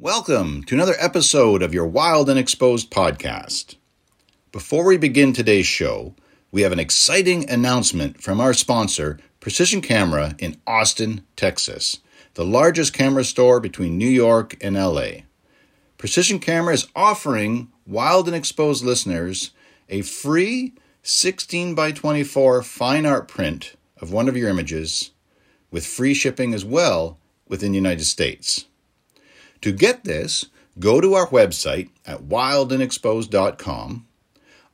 Welcome to another episode of your Wild and Exposed podcast. Before we begin today's show, we have an exciting announcement from our sponsor, Precision Camera in Austin, Texas, the largest camera store between New York and LA. Precision Camera is offering Wild and Exposed listeners a free 16 by 24 fine art print of one of your images with free shipping as well within the United States. To get this, go to our website at wildandexposed.com.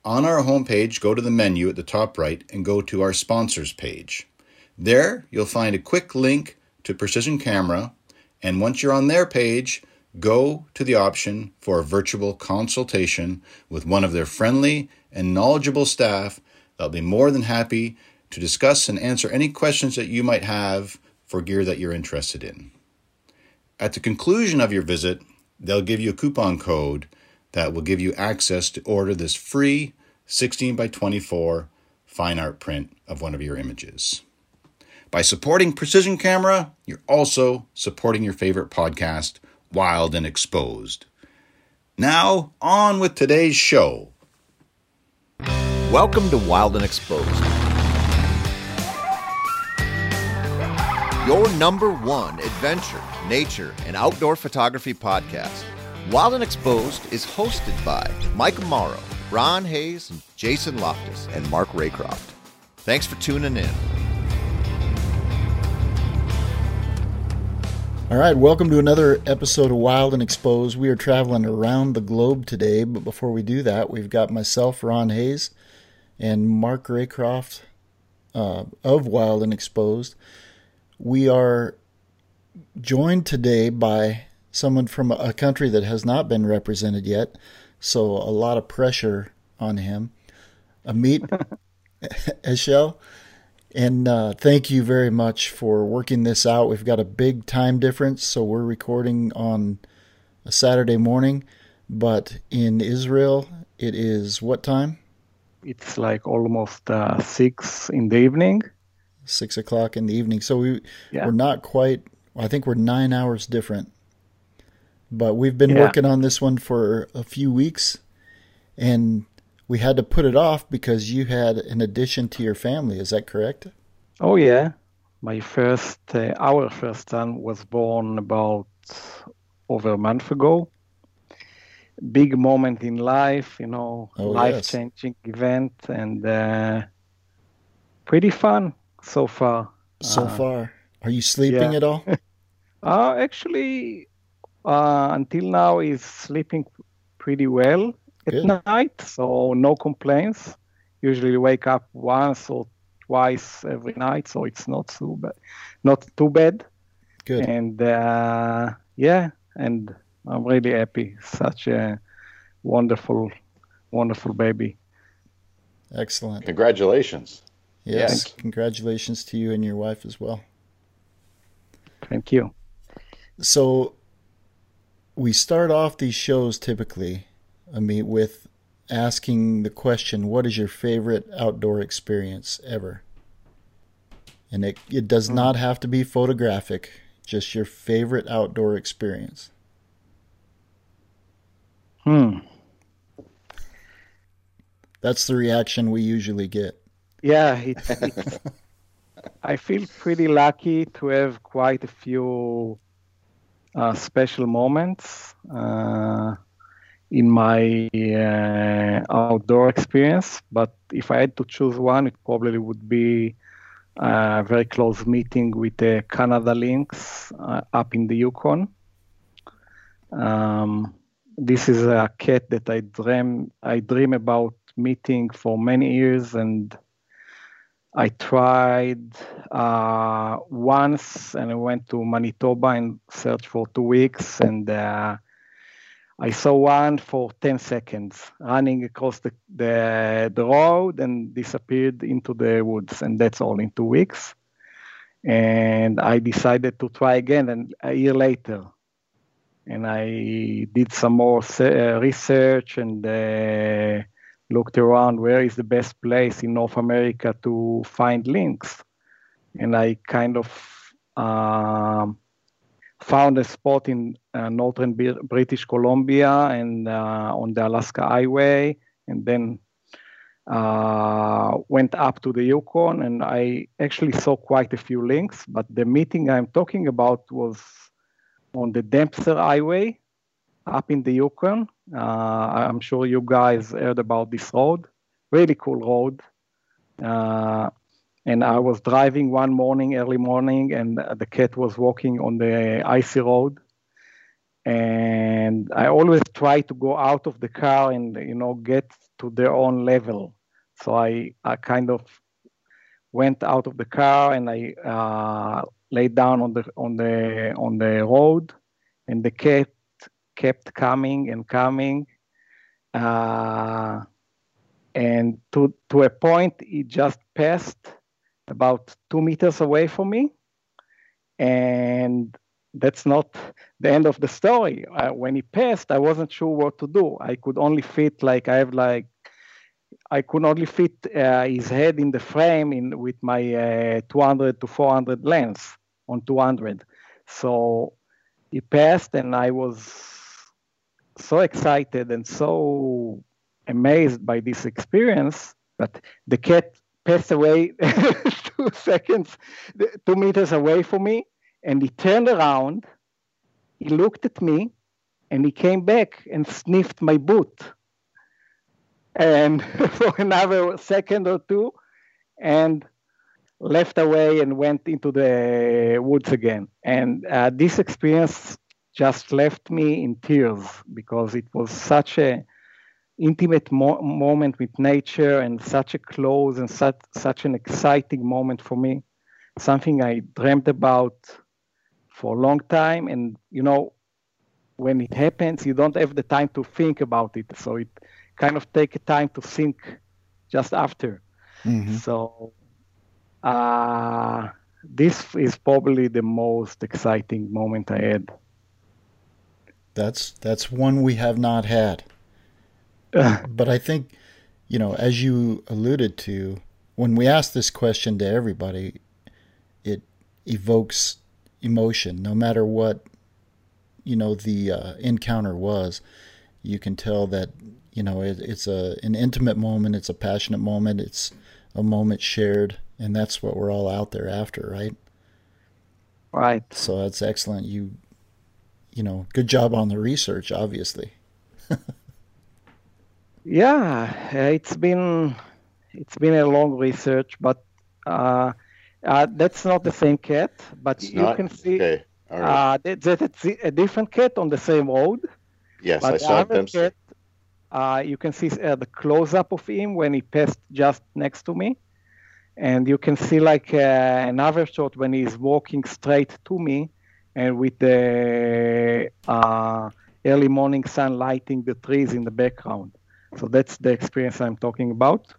On our homepage, go to the menu at the top right and go to our sponsors page. There, you'll find a quick link to Precision Camera, and once you're on their page, go to the option for a virtual consultation with one of their friendly and knowledgeable staff that'll be more than happy to discuss and answer any questions that you might have for gear that you're interested in. At the conclusion of your visit, they'll give you a coupon code that will give you access to order this free 16 by 24 fine art print of one of your images. By supporting Precision Camera, you're also supporting your favorite podcast, Wild and Exposed. Now, on with today's show. Welcome to Wild and Exposed. Your number one adventure, nature, and outdoor photography podcast. Wild and Exposed is hosted by Mike Amaro, Ron Hayes, Jason Loftus, and Mark Raycroft. Thanks for tuning in. All right, welcome to another episode of Wild and Exposed. We are traveling around the globe today, but before we do that, we've got myself, Ron Hayes, and Mark Raycroft uh, of Wild and Exposed. We are joined today by someone from a country that has not been represented yet, so a lot of pressure on him. Amit Eshel. And uh, thank you very much for working this out. We've got a big time difference, so we're recording on a Saturday morning, but in Israel, it is what time? It's like almost uh, six in the evening. Six o'clock in the evening. So we Yeah. we're not quite. I think we're nine hours different, but we've been Yeah. working on this one for a few weeks, and we had to put it off because you had an addition to your family. Is that correct? Oh yeah, my first, uh, our first son was born about over a month ago. Big moment in life, you know, Oh, life-changing event, and uh, pretty fun so far. So Uh, far, are you sleeping yeah. at all? Uh, actually, uh, until now, he's sleeping pretty well at Good. night, so no complaints. Usually wake up once or twice every night, so it's not too bad. Not too bad. Good. And uh, yeah, and I'm really happy. Such a wonderful, wonderful baby. Excellent. Congratulations. Yes. Yes. Congratulations to you and your wife as well. Thank you. So we start off these shows typically, I mean, with asking the question, what is your favorite outdoor experience ever? And it, it does not have to be photographic, just your favorite outdoor experience. Hmm. That's the reaction we usually get. Yeah, it's, it's I feel pretty lucky to have quite a few uh, special moments uh, in my uh, outdoor experience. But if I had to choose one, it probably would be a very close meeting with the Canada Lynx uh, up in the Yukon. Um, this is a cat that I dream I dream about meeting for many years and I tried uh, once and I went to Manitoba and searched for two weeks and uh, I saw one for 10 seconds running across the, the, the road and disappeared into the woods and that's all in two weeks. And I decided to try again and a year later. And I did some more uh, research and uh, looked around where is the best place in North America to find lynx. And I kind of um, found a spot in uh, northern British Columbia and uh, on the Alaska Highway, and then uh, went up to the Yukon. And I actually saw quite a few lynx, but the meeting I'm talking about was on the Dempster Highway up in the Yukon. Uh, I'm sure you guys heard about this road. Really cool road. Uh, and I was driving one morning, early morning, and the cat was walking on the icy road. And I always try to go out of the car and you know get to their own level. So I, I kind of went out of the car and I uh, laid down on the on the on the road, and the cat kept coming and coming. Uh, and to, to a point, it just passed about two meters away from me. And that's not the end of the story. Uh, when he passed, I wasn't sure what to do. I could only fit like I have like I could only fit uh, his head in the frame in with my uh, 200 to 400 lens on 200. So he passed, and I was so excited and so amazed by this experience that the cat passed away two seconds, two meters away from me, and he turned around, he looked at me, and he came back and sniffed my boot. And for another second or two, and left away and went into the woods again. And uh, this experience just left me in tears because it was such a intimate mo- moment with nature and such a close and such, such an exciting moment for me. Something i dreamed about for a long time and you know when it happens you don't have the time to think about it. So it kind of take time to think just after. Mm-hmm. so uh, this is probably the most exciting moment i had that's that's one we have not had. but I think, you know, as you alluded to, when we ask this question to everybody, it evokes emotion, no matter what, you know, the uh, encounter was. You can tell that, you know, it, it's a an intimate moment, it's a passionate moment, it's a moment shared, and that's what we're all out there after, right? Right. So that's excellent. You you know, good job on the research, obviously. yeah, it's been it's been a long research, but uh, uh, that's not the same cat. But it's you not? can see okay. uh, that's a different cat on the same road. Yes, but I saw them. Cat, uh, you can see uh, the close up of him when he passed just next to me, and you can see like uh, another shot when he's walking straight to me and with the uh, early morning sun lighting the trees in the background. So that's the experience I'm talking about.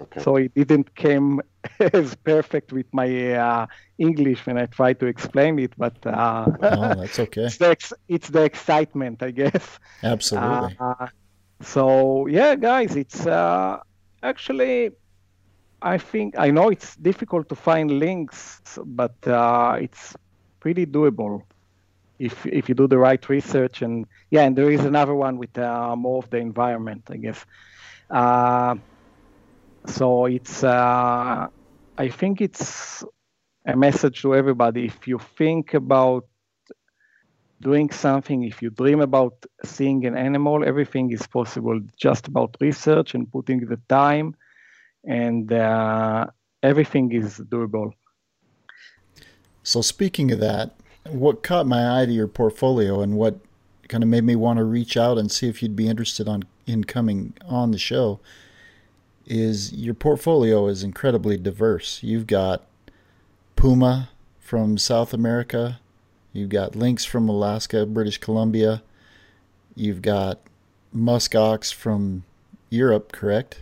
Okay. So it didn't come as perfect with my uh, English when I tried to explain it, but uh, oh, that's okay. it's, the ex- it's the excitement, I guess. Absolutely. Uh, so yeah, guys, it's uh, actually I think I know it's difficult to find lynx, but uh, it's pretty doable if if you do the right research and yeah and there is another one with uh, more of the environment i guess. Uh, so it's uh, i think it's a message to everybody. If you think about doing something if you dream about seeing an animal everything is possible. Just about research and putting the time and uh, everything is doable so speaking of that, what caught my eye to your portfolio and what kind of made me want to reach out and see if you'd be interested on in coming on the show is your portfolio is incredibly diverse. You've got puma from South America, you've got lynx from Alaska, British Columbia, you've got musk ox from Europe, correct?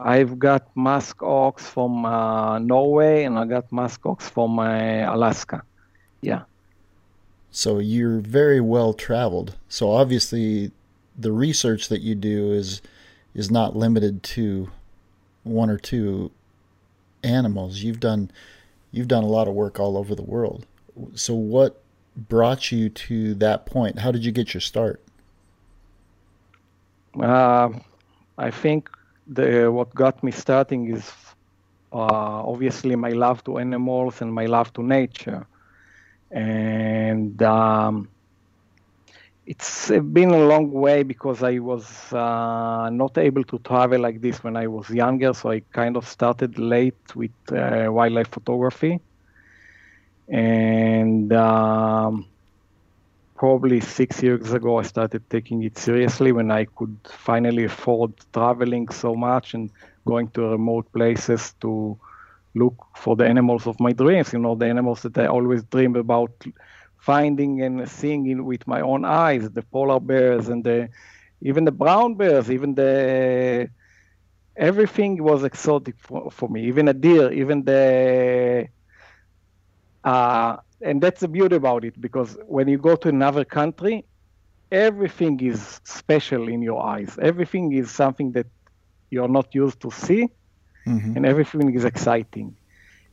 I've got musk ox from uh, Norway and I got musk ox from uh, Alaska. Yeah. So you're very well traveled. So obviously, the research that you do is is not limited to one or two animals. You've done you've done a lot of work all over the world. So what brought you to that point? How did you get your start? Uh, I think the what got me starting is uh, obviously my love to animals and my love to nature, and um, it's been a long way because I was uh, not able to travel like this when I was younger. So I kind of started late with uh, wildlife photography. And um, probably six years ago, I started taking it seriously when I could finally afford traveling so much and going to remote places to look for the animals of my dreams, you know, the animals that I always dream about finding and seeing with my own eyes the polar bears and the even the brown bears, even the everything was exotic for, for me, even a deer, even the uh, and that's the beauty about it because when you go to another country, everything is special in your eyes. Everything is something that you're not used to see, mm-hmm. and everything is exciting.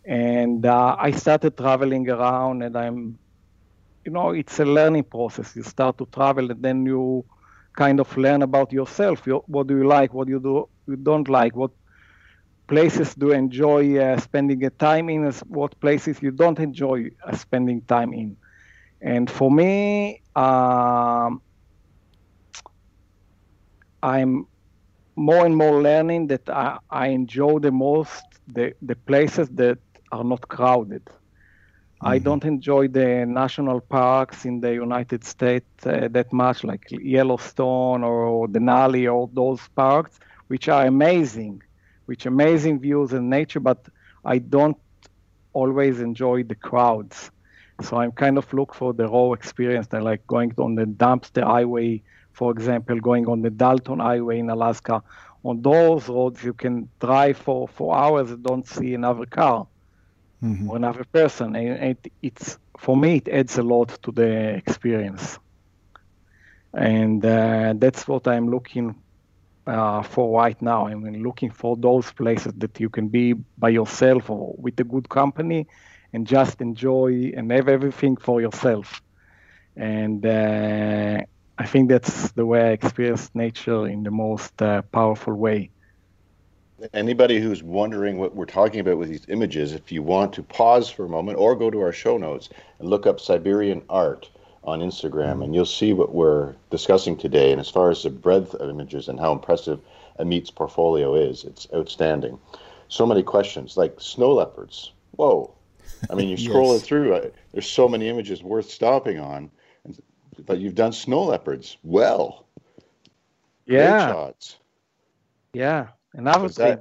And uh, I started traveling around, and I'm you know, it's a learning process. You start to travel, and then you kind of learn about yourself. what do you like? What do you do? You don't like? What places do enjoy uh, spending a time in? What places you don't enjoy uh, spending time in? And for me, um, I'm more and more learning that I, I enjoy the most the, the places that are not crowded. I mm-hmm. don't enjoy the national parks in the United States uh, that much, like Yellowstone or Denali or those parks, which are amazing, which amazing views and nature, but I don't always enjoy the crowds. So I'm kind of look for the raw experience. I like going on the Dempster Highway, for example, going on the Dalton Highway in Alaska. On those roads, you can drive for, for hours and don't see another car mm-hmm. or another person. And it, it's for me, it adds a lot to the experience, and uh, that's what I'm looking uh, for right now. I'm looking for those places that you can be by yourself or with a good company, and just enjoy and have everything for yourself. And uh, I think that's the way I experience nature in the most uh, powerful way anybody who's wondering what we're talking about with these images, if you want to pause for a moment or go to our show notes and look up Siberian art on Instagram, and you'll see what we're discussing today. And as far as the breadth of images and how impressive Amit's portfolio is, it's outstanding. So many questions, like snow leopards. Whoa. I mean, you're scrolling yes. through, uh, there's so many images worth stopping on. But you've done snow leopards well. Yeah. shots. Yeah. Another dream.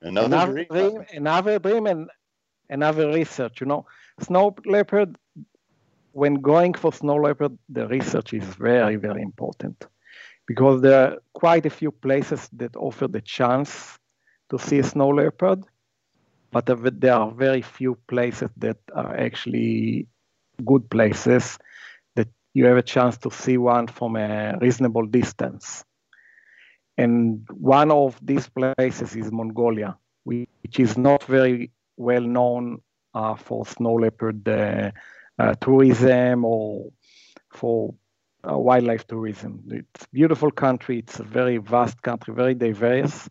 Another, another dream. dream. Another dream and another research. You know, snow leopard. When going for snow leopard, the research is very, very important because there are quite a few places that offer the chance to see a snow leopard, but there are very few places that are actually good places that you have a chance to see one from a reasonable distance. And one of these places is Mongolia, which is not very well known uh, for snow leopard uh, tourism or for uh, wildlife tourism. It's a beautiful country. It's a very vast country, very diverse.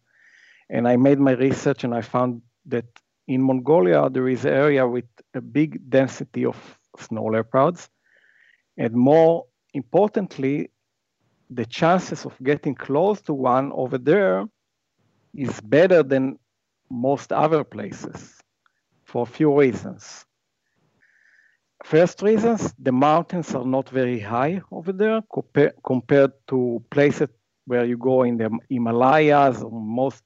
And I made my research and I found that in Mongolia there is an area with a big density of snow leopards. And more importantly, the chances of getting close to one over there is better than most other places for a few reasons. First reasons, the mountains are not very high over there compa- compared to places where you go in the Himalayas or most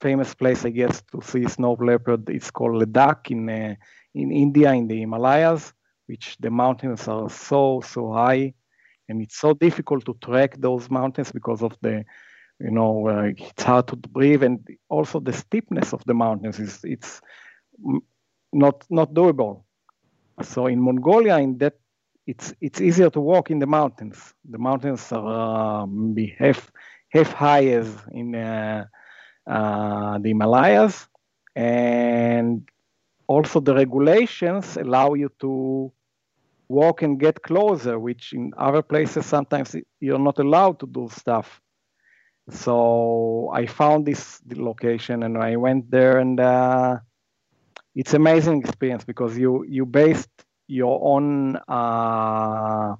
famous place, I guess, to see snow leopard is called Ladakh in, uh, in India, in the Himalayas, which the mountains are so, so high. And it's so difficult to track those mountains because of the you know uh, it's hard to breathe. And also the steepness of the mountains is it's not not doable so in mongolia in that it's it's easier to walk in the mountains the mountains are uh, half half high as in uh, uh, the himalayas and also the regulations allow you to walk and get closer, which in other places sometimes you're not allowed to do stuff. So I found this location and I went there, and uh, it's amazing experience because you you based your own uh,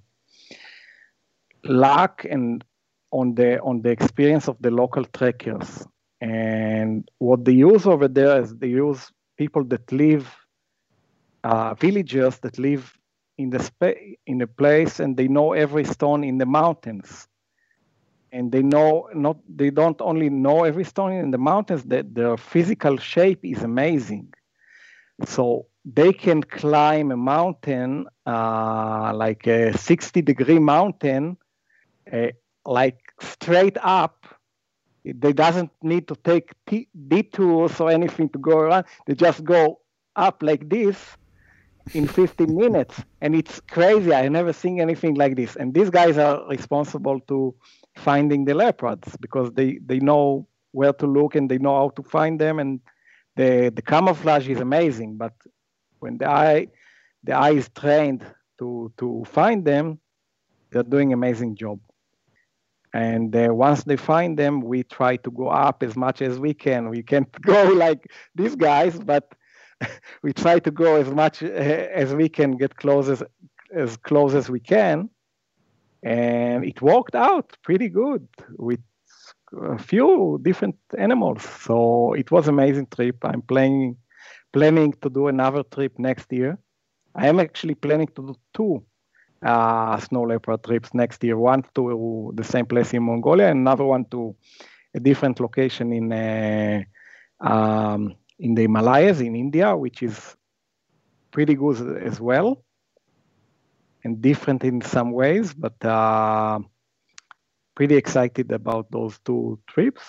luck and on the on the experience of the local trekkers. And what they use over there is they use people that live, uh, villagers that live in the spa- in the place, and they know every stone in the mountains. And they know not they don't only know every stone in the mountains, that their physical shape is amazing. So they can climb a mountain, uh, like a 60 degree mountain, uh, like straight up. They doesn't need to take t- detours or anything to go around. They just go up like this in 15 minutes, and it's crazy. I never seen anything like this. And these guys are responsible to finding the leopards because they they know where to look and they know how to find them, and the the camouflage is amazing. But when the eye the eye is trained to to find them, they're doing amazing job. And uh, once they find them, we try to go up as much as we can. We can't go like these guys, but we try to go as much uh, as we can, get close as, as close as we can. And it worked out pretty good with a few different animals. So it was amazing trip. I'm planning planning to do another trip next year. I am actually planning to do two uh, snow leopard trips next year. One to the same place in Mongolia, and another one to a different location in uh, um, in the Himalayas in India, which is pretty good as well, and different in some ways, but. Uh, pretty excited about those two trips.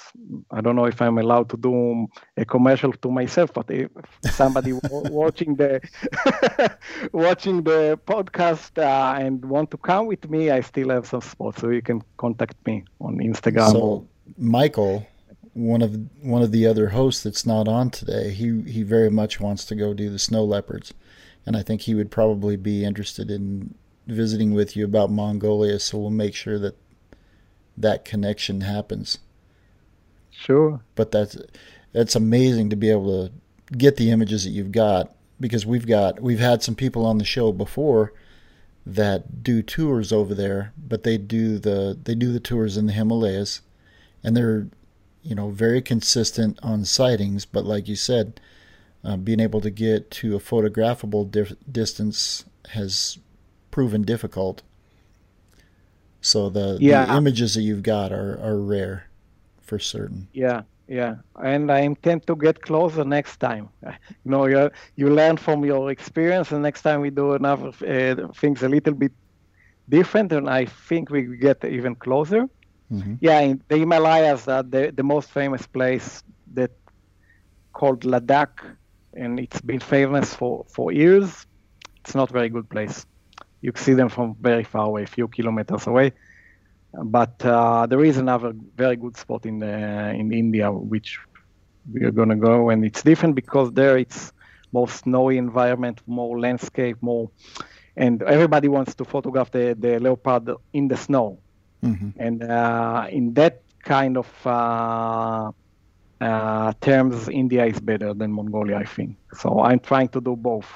I don't know if I'm allowed to do a commercial to myself, but if somebody watching the watching the podcast uh, and want to come with me, I still have some spots, so you can contact me on Instagram. So, Michael, one of one of the other hosts that's not on today, he he very much wants to go do the snow leopards, and I think he would probably be interested in visiting with you about Mongolia. So we'll make sure that that connection happens. Sure. But that's that's amazing to be able to get the images that you've got because we've got we've had some people on the show before that do tours over there, but they do the they do the tours in the Himalayas and they're you know very consistent on sightings, but like you said, uh, being able to get to a photographable dif- distance has proven difficult. So the, yeah. the images that you've got are, are rare for certain. Yeah, yeah. And I intend to get closer next time. You know, you, you learn from your experience, and next time we do another uh, things a little bit different, and I think we get even closer. Mm-hmm. Yeah, in the Himalayas, uh, the, the most famous place that called Ladakh, and it's been famous for, for years. It's not a very good place you can see them from very far away, a few kilometers away. But uh, there is another very good spot in the, in India which we are going to go, and it's different because there it's more snowy environment, more landscape, more, and everybody wants to photograph the, the leopard in the snow. Mm-hmm. And uh, in that kind of uh, uh, terms, India is better than Mongolia, I think. So I'm trying to do both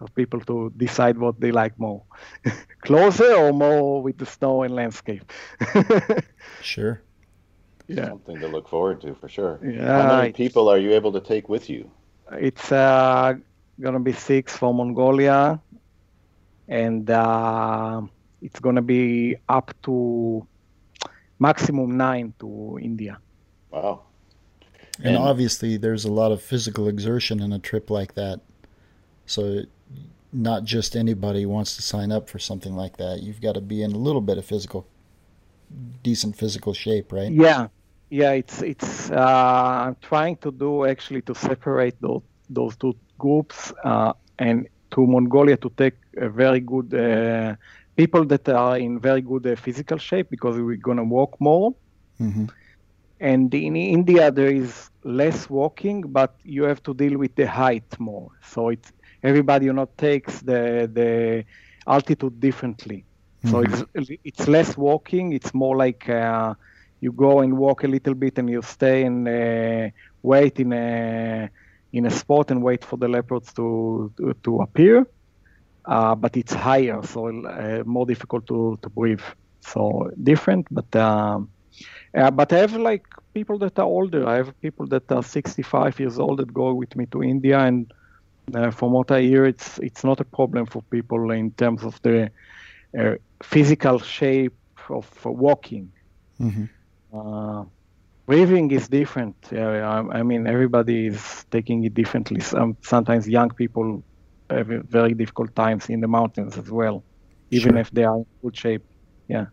of people to decide what they like more. Closer or more with the snow and landscape. Sure. Yeah. Something to look forward to for sure. Yeah how many people are you able to take with you? It's uh, gonna be six for mongolia and uh, it's gonna be up to maximum nine to india. Wow. And, and obviously there's a lot of physical exertion in a trip like that so not just anybody wants to sign up for something like that. You've got to be in a little bit of physical, decent physical shape, right? Yeah, yeah. It's it's. Uh, I'm trying to do actually to separate those those two groups uh, and to Mongolia to take a very good uh, people that are in very good uh, physical shape because we're gonna walk more. Mm-hmm. And in India there is less walking, but you have to deal with the height more. So it's everybody you know takes the the altitude differently. Mm-hmm. So it's it's less walking. It's more like uh, you go and walk a little bit and you stay and uh, wait in a in a spot and wait for the leopards to to, to appear. Uh, but it's higher, so uh, more difficult to, to breathe. So different, but um, but I have like people that are older. I have people that are 65 years old that go with me to India, and uh, from what I hear, it's it's not a problem for people in terms of the uh, physical shape of walking. Mm-hmm. Uh, breathing is different. I, I, mean, everybody is taking it differently. Some, sometimes young people have very difficult times in the mountains as well, even sure. if they are in good shape. Yeah.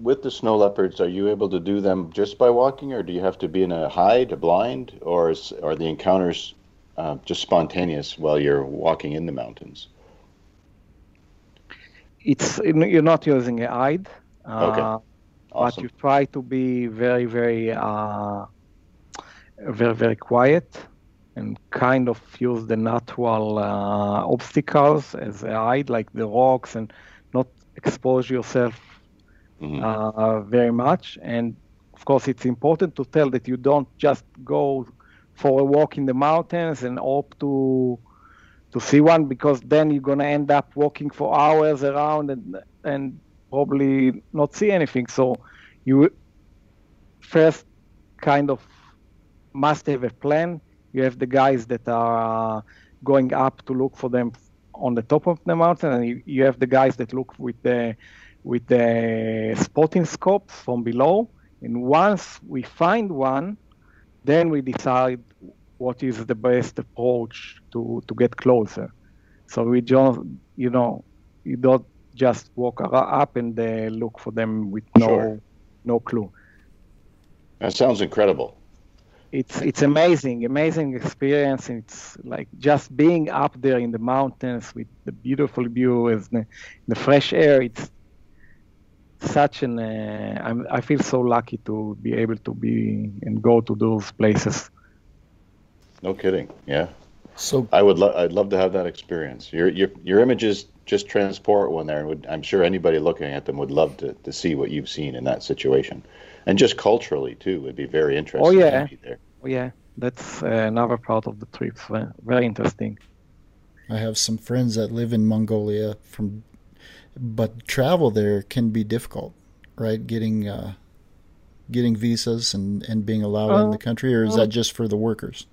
With the snow leopards, are you able to do them just by walking, or do you have to be in a hide, a blind, or is, are the encounters uh, just spontaneous while you're walking in the mountains? It's you're not using a hide. Uh, okay. Awesome. But you try to be very, very, uh, very, very quiet and kind of use the natural uh, obstacles as a hide, like the rocks, and not expose yourself mm-hmm. uh, very much. And of course, it's important to tell that you don't just go for a walk in the mountains and hope to to see one because then you're gonna end up walking for hours around and and probably not see anything. So you first kind of must have a plan. You have the guys that are uh, going up to look for them on the top of the mountain, and you, you have the guys that look with the with the spotting scopes from below. And once we find one, then we decide what is the best approach to, to get closer. So we just, you know, you don't just walk up and uh, look for them with no sure. no clue. That sounds incredible. It's it's amazing, amazing experience. It's like just being up there in the mountains with the beautiful view, and the, the fresh air. It's such an uh, i feel so lucky to be able to be and go to those places. No kidding. Yeah. So I would lo- I'd love to have that experience. Your your your images just transport one there, and would, I'm sure anybody looking at them would love to, to see what you've seen in that situation, and just culturally too would be very interesting. Oh yeah. Oh yeah. That's uh, another part of the trip. Very interesting. I have some friends that live in Mongolia from but travel there can be difficult, right? Getting uh, getting visas and, and being allowed uh, in the uh, country, or is that just for the workers?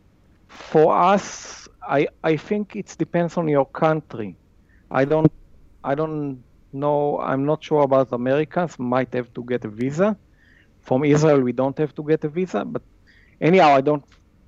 For us, I I think it depends on your country. I don't I don't know. I'm not sure about Americans. Might have to get a visa. From Israel, we don't have to get a visa. But anyhow, I don't.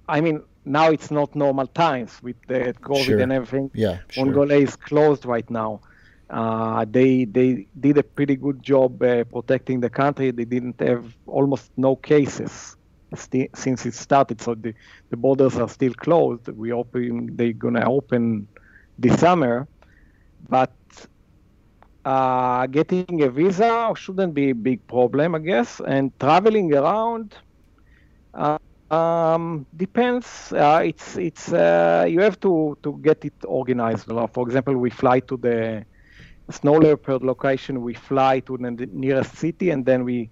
I mean, now it's not normal times with the COVID sure. and everything. Yeah, sure. Mongolia is closed right now. Uh, they they did a pretty good job uh, protecting the country. They didn't have almost no cases st- since it started, so the, the borders are still closed. We open they're gonna open this summer, but uh, getting a visa shouldn't be a big problem, I guess. And traveling around uh, um, depends. Uh, it's it's uh, you have to to get it organized. For example, we fly to the snow leopard location, we fly to the nearest city, and then we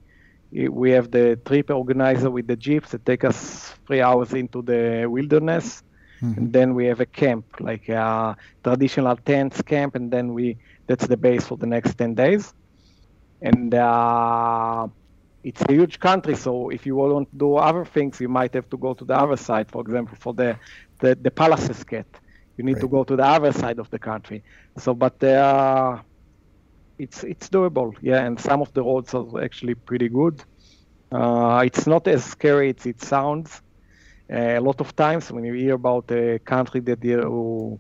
we have the trip organizer with the jeeps that take us three hours into the wilderness, mm-hmm. and then we have a camp, like a traditional tents camp, and then we that's the base for the next ten days, and. Uh, it's a huge country, so if you want to do other things, you might have to go to the other side. For example, for the the, the Pallas's cat, you need right. to go to the other side of the country. So, but uh, it's it's doable, yeah. And some of the roads are actually pretty good. Uh, it's not as scary as it sounds. Uh, a lot of times when you hear about a country that you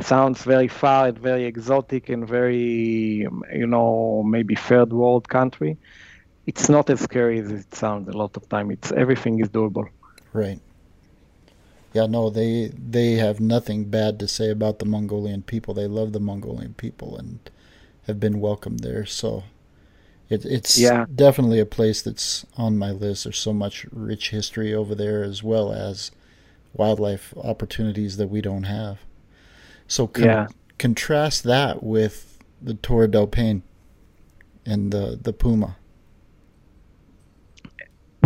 sounds very far and very exotic and very, you know, maybe third world country, it's not as scary as it sounds. A lot of time, it's everything is doable. Right yeah, no, they they have nothing bad to say about the Mongolian people. They love the Mongolian people and have been welcomed there. So it, it's yeah. definitely a place that's on my list. There's so much rich history over there, as well as wildlife opportunities that we don't have. So com- yeah. contrast that with the Torre del Paine and the the puma.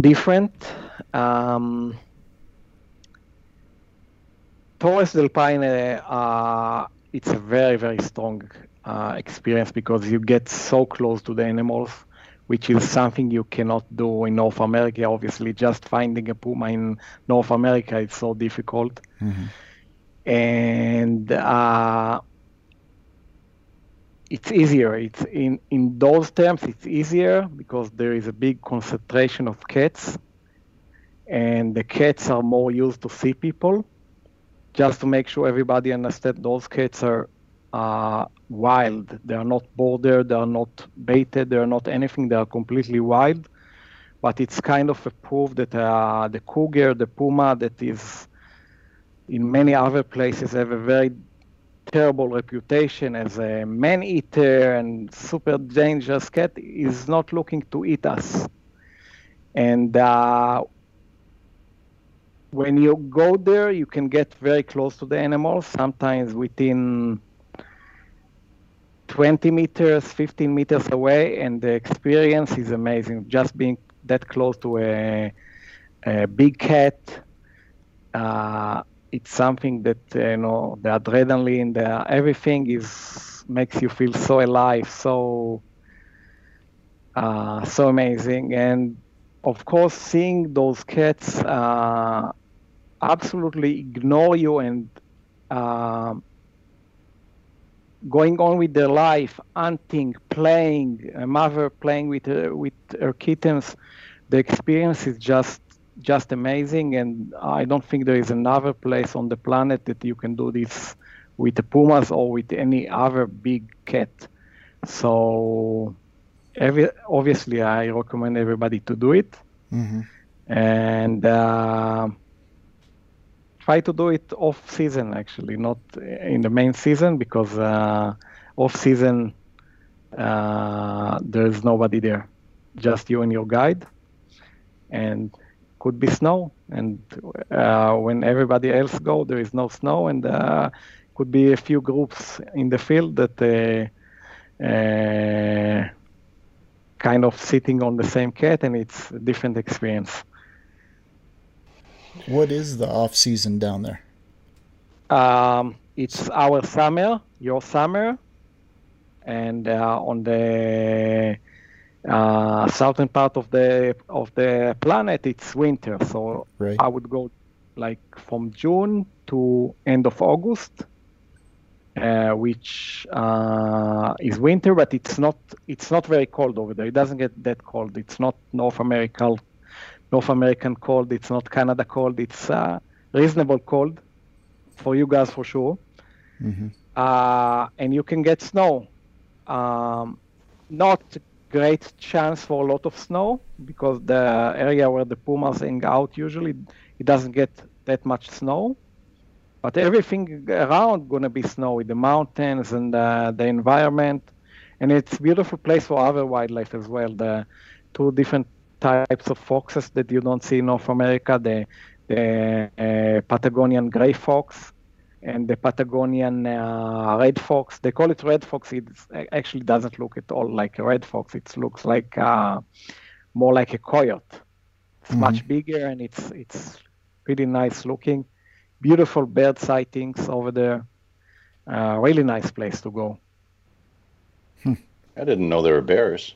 Different. Um, Torres del Paine, uh, it's a very very strong uh, experience because you get so close to the animals, which is something you cannot do in North America. Obviously, just finding a puma in North America is so difficult. Mm-hmm. And uh, it's easier. It's in in those terms, it's easier because there is a big concentration of cats, and the cats are more used to see people. Just to make sure everybody understands, those cats are uh, wild. They are not bordered. They are not baited. They are not anything. They are completely wild. But it's kind of a proof that uh, the cougar, the puma, that is in many other places have a very terrible reputation as a man eater and super dangerous cat is not looking to eat us. And uh, when you go there, you can get very close to the animals, sometimes within 20 meters, 15 meters away, and the experience is amazing. Just being that close to a, a big cat. Uh, it's something that you know the adrenaline, the everything is makes you feel so alive, so uh, so amazing, and of course seeing those cats uh, absolutely ignore you and uh, going on with their life, hunting, playing, a mother playing with her, with her kittens, the experience is just just amazing, and I don't think there is another place on the planet that you can do this with the pumas or with any other big cat. So, every, obviously, I recommend everybody to do it, mm-hmm. and uh, try to do it off season. Actually, not in the main season because uh, off season uh, there's nobody there, just you and your guide, and could be snow, and uh, when everybody else go, there is no snow, and uh, could be a few groups in the field that uh, uh kind of sitting on the same cat, and it's a different experience. What is the off season down there? Um, it's our summer, your summer, and uh, on the uh, southern part of the of the planet it's winter so right. i would go like from june to end of august uh, which uh, is winter but it's not it's not very cold over there it doesn't get that cold it's not north american north american cold it's not canada cold it's uh, reasonable cold for you guys for sure. Mm-hmm. Uh, and you can get snow. Um, not great chance for a lot of snow because the area where the pumas hang out usually it doesn't get that much snow. But everything around gonna be snowy the mountains and uh, the environment. And it's beautiful place for other wildlife as well. The two different types of foxes that you don't see in north america the, the uh, patagonian gray fox and the Patagonian uh, red fox. They call it red fox. It actually doesn't look at all like a red fox. It looks like uh, more like a coyote. It's mm-hmm. much bigger and it's it's pretty nice looking. Beautiful bird sightings over there. Uh, really nice place to go. Hmm. I didn't know there were bears.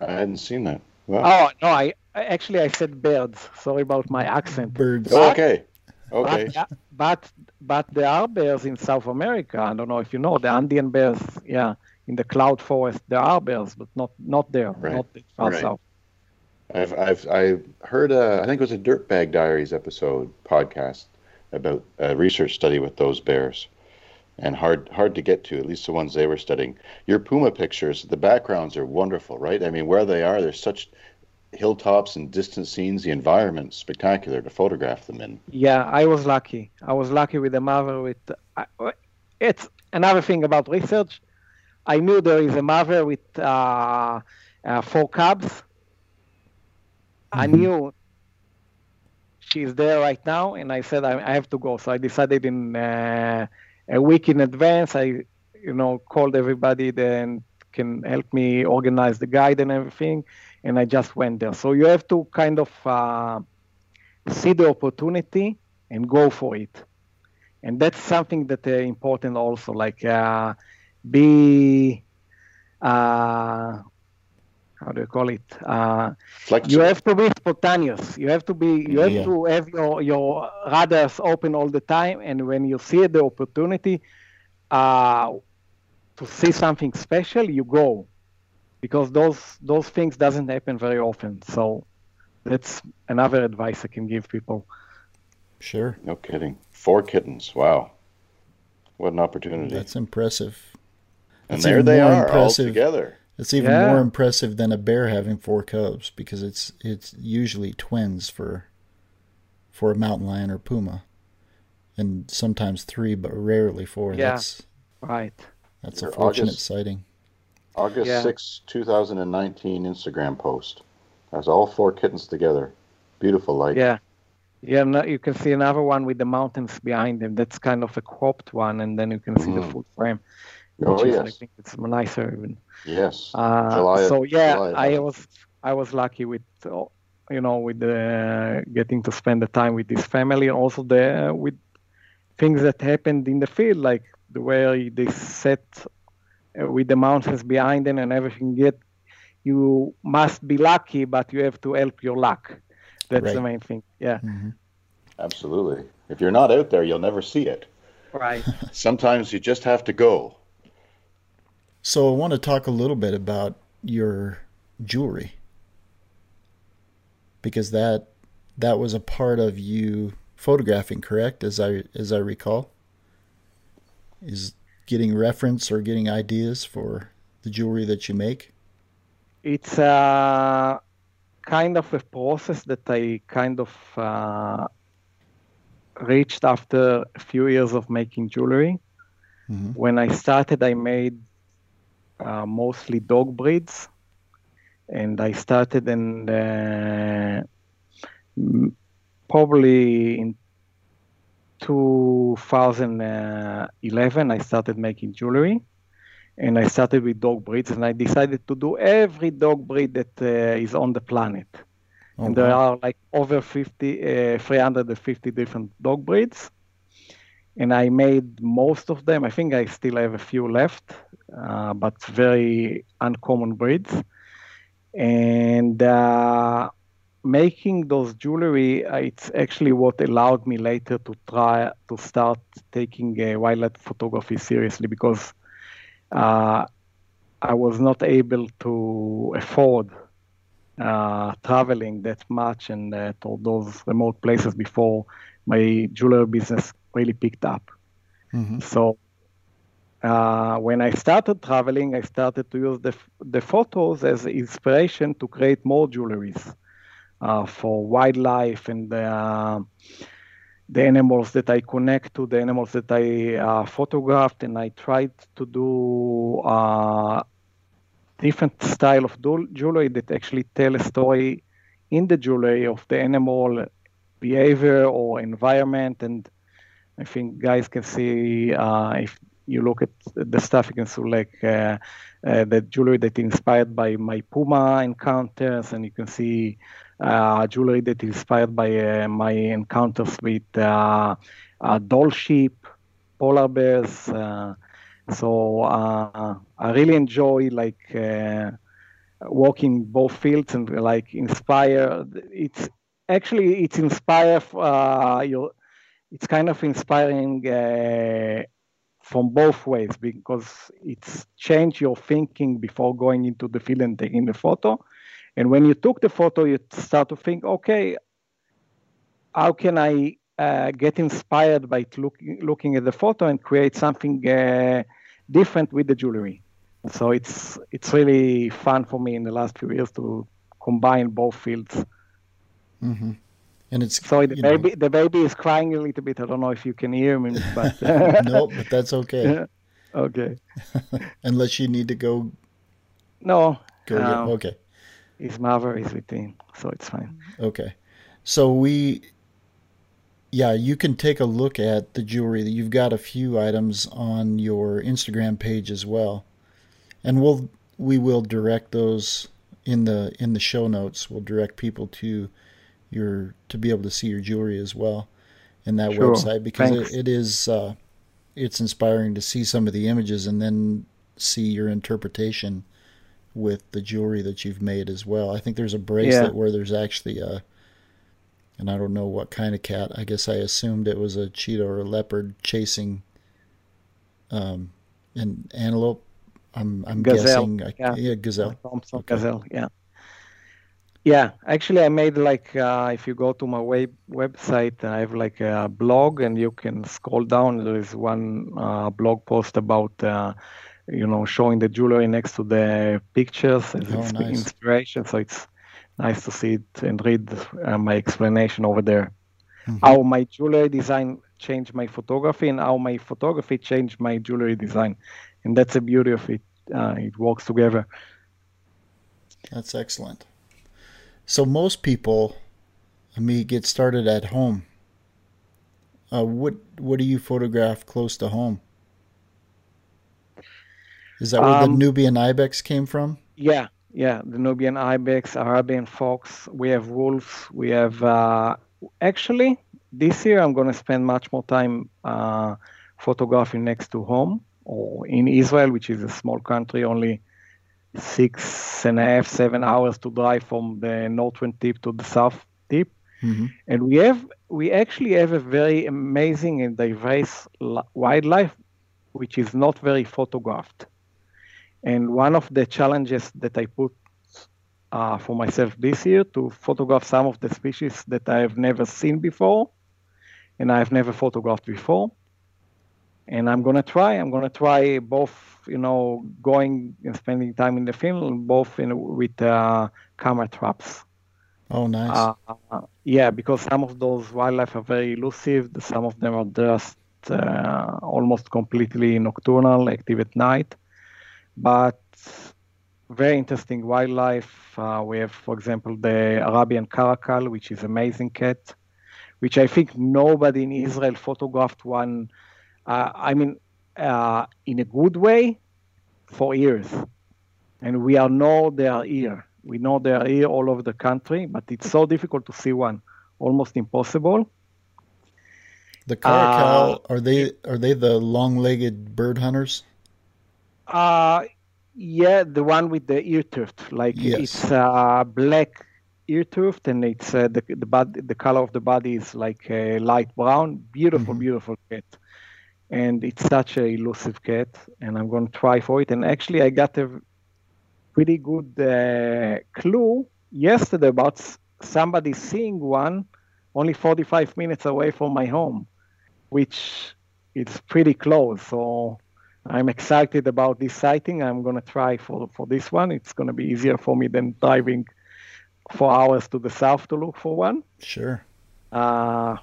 I hadn't seen that. Wow. Oh no, I actually I said birds. Sorry about my accent. Birds. Oh, okay. Okay. But, but but there are bears in South America. I don't know if you know the Andean bears. Yeah, in the cloud forest there are bears, but not not there, right. not far right. south. I've I've I heard a, I think it was a Dirtbag Diaries episode podcast about a research study with those bears, and hard hard to get to at least the ones they were studying. Your puma pictures, the backgrounds are wonderful, right? I mean, where they are, there's such hilltops and distant scenes, the environment spectacular to photograph them in. Yeah, I was lucky. I was lucky with the mother. With uh, it's another thing about research. I knew there is a mother with uh, uh, four cubs. Mm-hmm. I knew she's there right now, and I said I, I, have to go. So I decided in uh, a week in advance. I, you know, called everybody that can help me organize the guide and everything, and I just went there. So you have to kind of uh, see the opportunity and go for it, and that's something that uh, important also. Like uh, be uh, how do you call it? Uh, you have to be spontaneous. You have to be. You have yeah. to have your your radars open all the time, and when you see the opportunity uh, to see something special, you go, because those those things doesn't happen very often. So that's another advice I can give people. Sure. No kidding. Four kittens. Wow. What an opportunity. That's impressive. And there they are impressive. all together. It's even yeah. more impressive than a bear having four cubs because it's it's usually twins for for a mountain lion or puma, and sometimes three, but rarely four. Yeah, that's, right. That's Your a fortunate August, sighting. August yeah. 6, 2019 Instagram post. That's all four kittens together. Beautiful light. Yeah. Yeah, no, you can see another one with the mountains behind them. That's kind of a cropped one, and then you can see mm. the full frame. Oh yes, I think it's nicer even. Yes. Uh, July, so yeah, July I was I was lucky with uh, you know with the, getting to spend the time with this family, and also the with things that happened in the field, like the way they set uh, with the mountains behind them and everything. Yet you must be lucky, but you have to help your luck. That's right. the main thing. Yeah. Mm-hmm. Absolutely. If you're not out there, you'll never see it. Right. Sometimes you just have to go. So I want to talk a little bit about your jewelry because that that was a part of you photographing, correct? As I as I recall, is getting reference or getting ideas for the jewelry that you make. It's a kind of a process that I kind of uh, reached after a few years of making jewelry. Mm-hmm. When I started, I made uh, mostly dog breeds, and I started in uh, probably in 2011. I started making jewelry, and I started with dog breeds, and I decided to do every dog breed that uh, is on the planet. Oh, and there are like over 50, uh, 350 different dog breeds and I made most of them. I think I still have a few left, uh, but very uncommon breeds. And uh, making those jewelry, uh, it's actually what allowed me later to try to start taking uh, wildlife photography seriously because uh, I was not able to afford uh, traveling that much and to those remote places before my jewelry business really picked up. Mm-hmm. So uh, when I started traveling, I started to use the, the photos as inspiration to create more jewelries uh, for wildlife and uh, the animals that I connect to, the animals that I uh, photographed, and I tried to do uh, different style of jewelry that actually tell a story in the jewelry of the animal behavior or environment and I think guys can see uh, if you look at the stuff, you can see like uh, uh, the jewelry that inspired by my Puma encounters, and you can see uh, jewelry that inspired by uh, my encounters with uh, Dall sheep, polar bears. so I really enjoy like walking both fields and like inspire. It's actually it's inspire your it's kind of inspiring uh, from both ways because it's changed your thinking before going into the field and taking the photo. And when you took the photo, you start to think, okay, how can I uh, get inspired by looking looking at the photo and create something uh, different with the jewelry? So it's it's really fun for me in the last few years to combine both fields. Mm-hmm. And it's sorry, the baby know, the baby is crying a little bit. I don't know if you can hear me, but no, but that's okay. okay. Unless you need to go. No. Go um, get, okay. His mother is with him, so it's fine. Okay, so we yeah, you can take a look at the jewelry. You've got a few items on your Instagram page as well, and we'll we will direct those in the in the show notes. We'll direct people to your to be able to see your jewelry as well in that sure. website because it, it is uh, it's inspiring to see some of the images and then see your interpretation with the jewelry that you've made as well. I think there's a bracelet yeah. where there's actually a and I don't know what kind of cat. I guess I assumed it was a cheetah or a leopard chasing um, an antelope. I'm I'm gazelle. guessing. Yeah, yeah gazelle. Okay. gazelle. Yeah. Yeah, actually, I made like uh, if you go to my web website, I have like a blog, and you can scroll down. There is one uh, blog post about uh, you know showing the jewelry next to the pictures as oh, nice. inspiration. So it's nice to see it and read uh, my explanation over there. Mm-hmm. How my jewelry design changed my photography and how my photography changed my jewelry design. And that's the beauty of it. Uh, it works together. That's excellent. So most people, I mean, get started at home. Uh, what what do you photograph close to home? Is that where um, the Nubian ibex came from? Yeah, yeah, the Nubian ibex, Arabian fox. We have wolves. We have uh, actually this year I'm going to spend much more time uh, photographing next to home or in Israel, which is a small country, only six and a half, seven hours to drive from the northern tip to the south tip. Mm-hmm. And we have we actually have a very amazing and diverse wildlife, which is not very photographed. And one of the challenges that I put uh, for myself this year to photograph some of the species that I have never seen before and I've never photographed before. And I'm gonna try. I'm gonna try both, you know, going and spending time in the field, both in, with uh, camera traps. Oh, nice. Uh, yeah, because some of those wildlife are very elusive. Some of them are just uh, almost completely nocturnal, active at night but very interesting wildlife. Uh, we have, for example, the Arabian caracal, which is amazing cat, which I think nobody in Israel photographed one. Uh, I mean, uh, in a good way, for years, and we are know they are here. We know they are here all over the country, but it's so difficult to see one, almost impossible. The caracal uh, are they are they the long-legged bird hunters? Uh, yeah, the one with the ear tuft. Like yes. it's uh, black ear tuft, and it's uh, the the body, the color of the body is like a light brown. Beautiful, mm-hmm. beautiful cat, and it's such a elusive cat. And I'm going to try for it. And actually, I got a pretty good uh, clue yesterday about somebody seeing one only 45 minutes away from my home, which is pretty close. So I'm excited about this sighting. I'm going to try for, for this one. It's going to be easier for me than driving for hours to the south to look for one. Sure. Uh,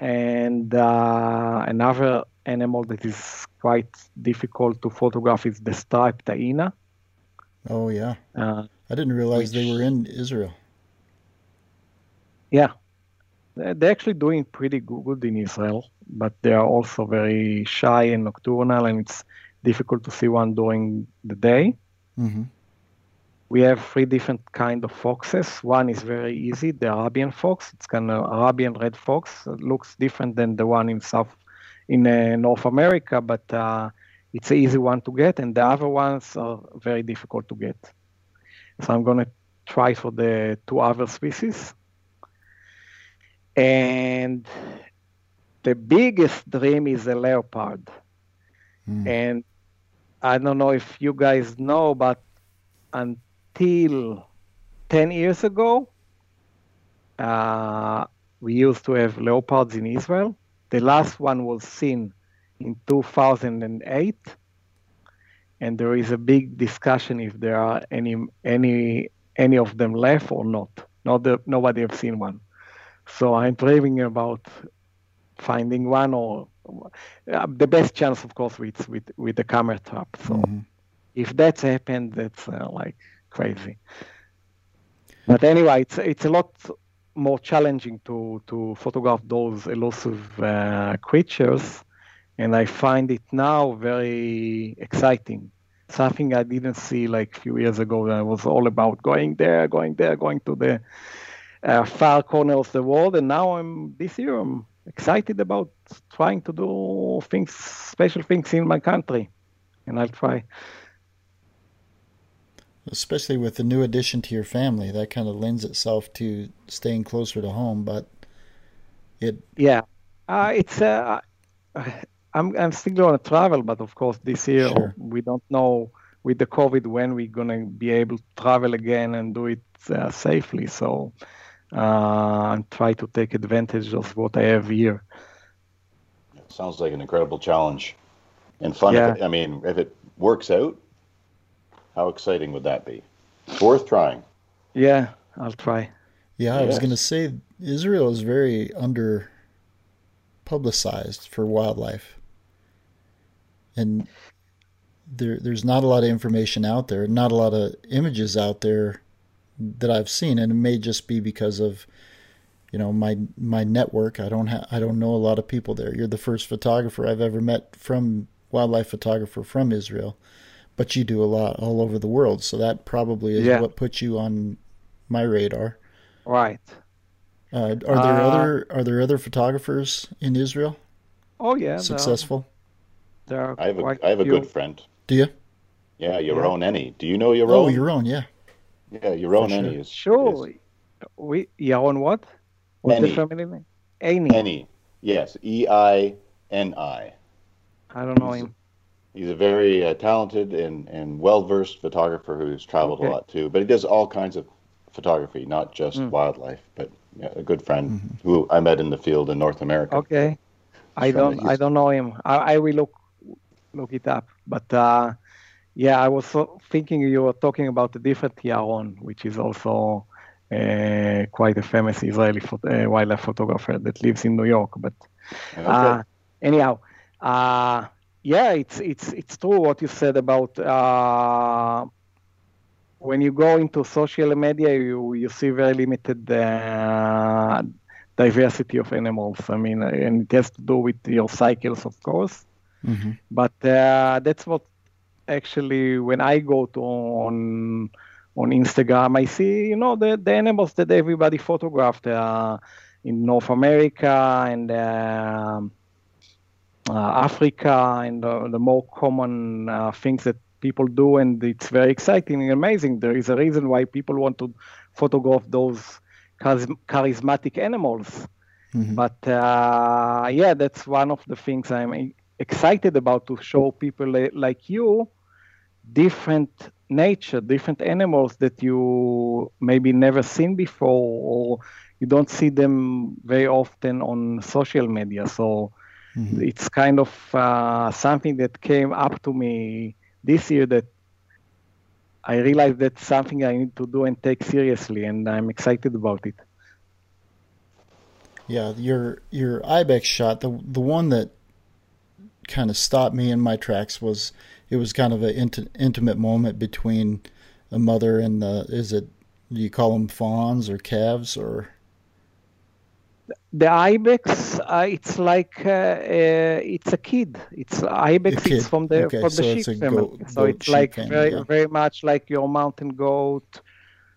and uh, another animal that is quite difficult to photograph is the striped hyena. Oh, yeah. Uh, I didn't realize which, they were in Israel. Yeah. They're actually doing pretty good in Israel but they are also very shy and nocturnal, and it's difficult to see one during the day. Mm-hmm. We have three different kind of foxes. One is very easy, the Arabian fox. It's kind of Arabian red fox. It looks different than the one in South, in uh, North America, but uh, it's an easy one to get, and the other ones are very difficult to get. So I'm going to try for the two other species. And the biggest dream is a leopard. Mm. And I don't know if you guys know, but until 10 years ago, uh, we used to have leopards in Israel. The last one was seen in 2008. And there is a big discussion if there are any any any of them left or not. Not the, nobody have seen one. So I'm dreaming about finding one or uh, the best chance of course with with with the camera trap so mm-hmm. if that's happened that's uh, like crazy but anyway it's it's a lot more challenging to to photograph those elusive uh, creatures, and I find it now very exciting. Something I didn't see like a few years ago. That was all about going there, going there, going to the uh, far corner of the world, and now I'm this year I'm excited about trying to do things, special things in my country, and I'll try. Especially with the new addition to your family, that kind of lends itself to staying closer to home. But it, yeah, uh, it's. Uh, I'm I'm still going to travel, but of course this year sure. we don't know with the COVID when we're going to be able to travel again and do it uh, safely. So uh, and try to take advantage of what I have here. Sounds like an incredible challenge and fun. Yeah. I mean, if it works out, how exciting would that be? It's worth trying. Yeah, I'll try. Yeah, I yes. was going to say Israel is very under publicized for wildlife. And there there's not a lot of information out there, not a lot of images out there that I've seen, and it may just be because of you know my my network. I don't have I don't know a lot of people there. You're the first photographer I've ever met from wildlife photographer from Israel, but you do a lot all over the world, so that probably is yeah. what puts you on my radar. Right. Uh, are there uh, other are there other photographers in Israel? Oh yeah, successful. There are I have a I have a good friend. Do you? Yeah, your yeah. Any. Do you know Yaron? Oh, Yaron, yeah. Yeah, Yaron sure. Eini is. Sure. Is. We own what? What's Eini. the family name? Any. Any. Yes, E I N I. I don't know him. He's a very uh, talented and, and well versed photographer who's traveled okay. a lot too. But he does all kinds of photography, not just mm. wildlife. But yeah, a good friend mm-hmm. who I met in the field in North America. Okay, I don't I don't know him. I, I will look look it up. But uh, yeah, I was thinking you were talking about a different Yaron, which is also uh, quite a famous Israeli uh, wildlife photographer that lives in New York. But uh, anyhow, uh, yeah, it's it's it's true what you said about uh, when you go into social media, you you see very limited uh, diversity of animals. I mean, and it has to do with your cycles, of course. Mm-hmm. But that's what actually when I go to on on Instagram, I see you know the, the animals that everybody photographed uh, in North America and uh, uh, Africa and the more common uh, things that people do, and it's very exciting and amazing. There is a reason why people want to photograph those charismatic animals. Mm-hmm. But uh, yeah, that's one of the things I'm excited about to show people like you different nature, different animals that you maybe never seen before, or you don't see them very often on social media. So mm-hmm. it's kind of uh, something that came up to me this year that I realized that's something I need to do and take seriously, and I'm excited about it. Yeah, your your ibex shot, the the one that kind of stopped me in my tracks was it was kind of an int- intimate moment between a mother and the is it do you call them fawns or calves or the ibex uh, it's like uh, uh, it's a kid it's ibex it's from the okay, from the so sheep family goat, so it's like family, very yeah. very much like your mountain goat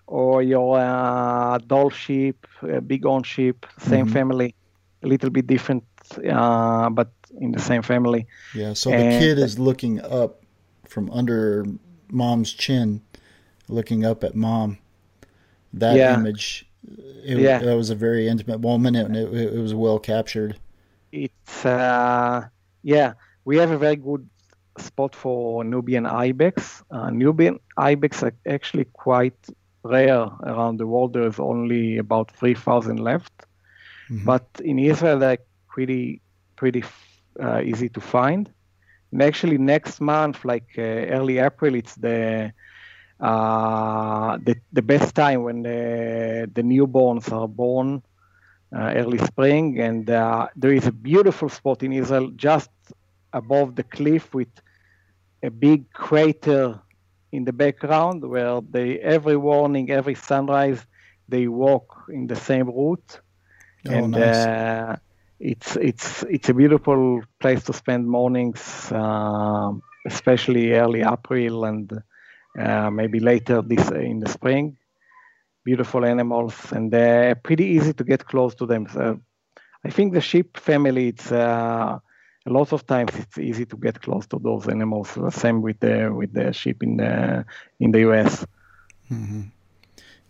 or your uh, Dall sheep bighorn sheep same mm-hmm. family a little bit different uh, but in the same family yeah so and the kid is looking up from under mom's chin, looking up at mom. That yeah. image, it, yeah. that was a very intimate moment, and it, it, it was well captured. It's uh, yeah, we have a very good spot for Nubian ibex. Uh, Nubian ibex are actually quite rare around the world. There's only about three thousand left, mm-hmm. but in Israel they're pretty pretty uh, easy to find. And actually, next month, like uh, early April, it's the uh, the, the best time when the, the newborns are born, uh, early spring, and uh, there is a beautiful spot in Israel just above the cliff with a big crater in the background where they every morning, every sunrise, they walk in the same route, Oh, and nice. uh, it's it's it's a beautiful place to spend mornings, um, especially early April and maybe later this in the spring. Beautiful animals, and uh, pretty easy to get close to them. So I think the sheep family, it's uh, a lot of times it's easy to get close to those animals. The same with the with the sheep in the in the US.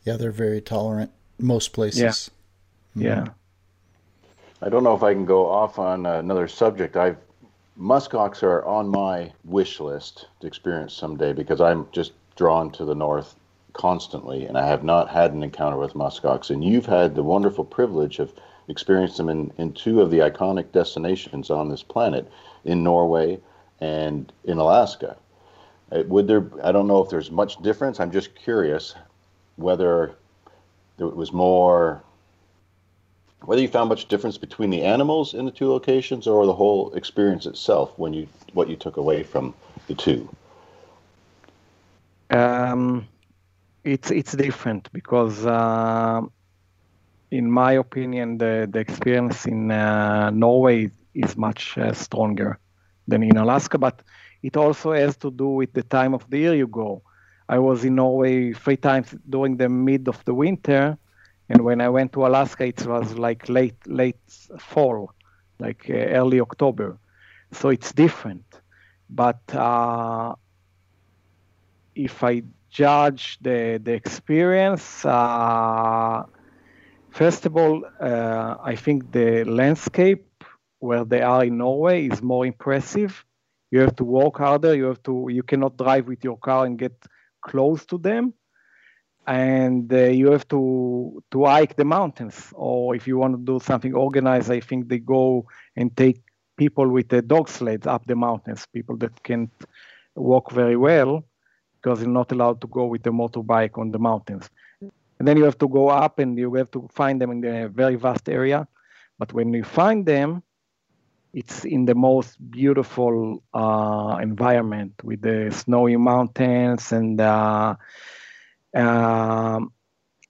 Yeah, they're very tolerant most places. Yeah. I don't know if I can go off on another subject. I've muskox are on my wish list to experience someday because I'm just drawn to the north constantly, and I have not had an encounter with muskox. And you've had the wonderful privilege of experiencing them in, in two of the iconic destinations on this planet, in Norway and in Alaska. Uh, Would there? I don't know if there's much difference. I'm just curious whether there was more whether you found much difference between the animals in the two locations or the whole experience itself when you what you took away from the two Um, it's it's different because, uh, in my opinion, the the experience in uh, Norway is much uh, stronger than in Alaska. But it also has to do with the time of the year you go. I was in Norway three times during the mid of the winter, and when I went to Alaska, it was like late late fall, like uh, early October. So it's different. But uh, if I judge the the experience, uh, first of all, uh, I think the landscape where they are in Norway is more impressive. You have to walk harder. You have to. You cannot drive with your car and get close to them, and uh, you have to to hike the mountains. Or if you want to do something organized, I think they go and take people with the dog sleds up the mountains. People that can't walk very well because you're not allowed to go with the motorbike on the mountains. And then you have to go up and you have to find them in a very vast area. But when you find them, it's in the most beautiful uh, environment with the snowy mountains and uh, um,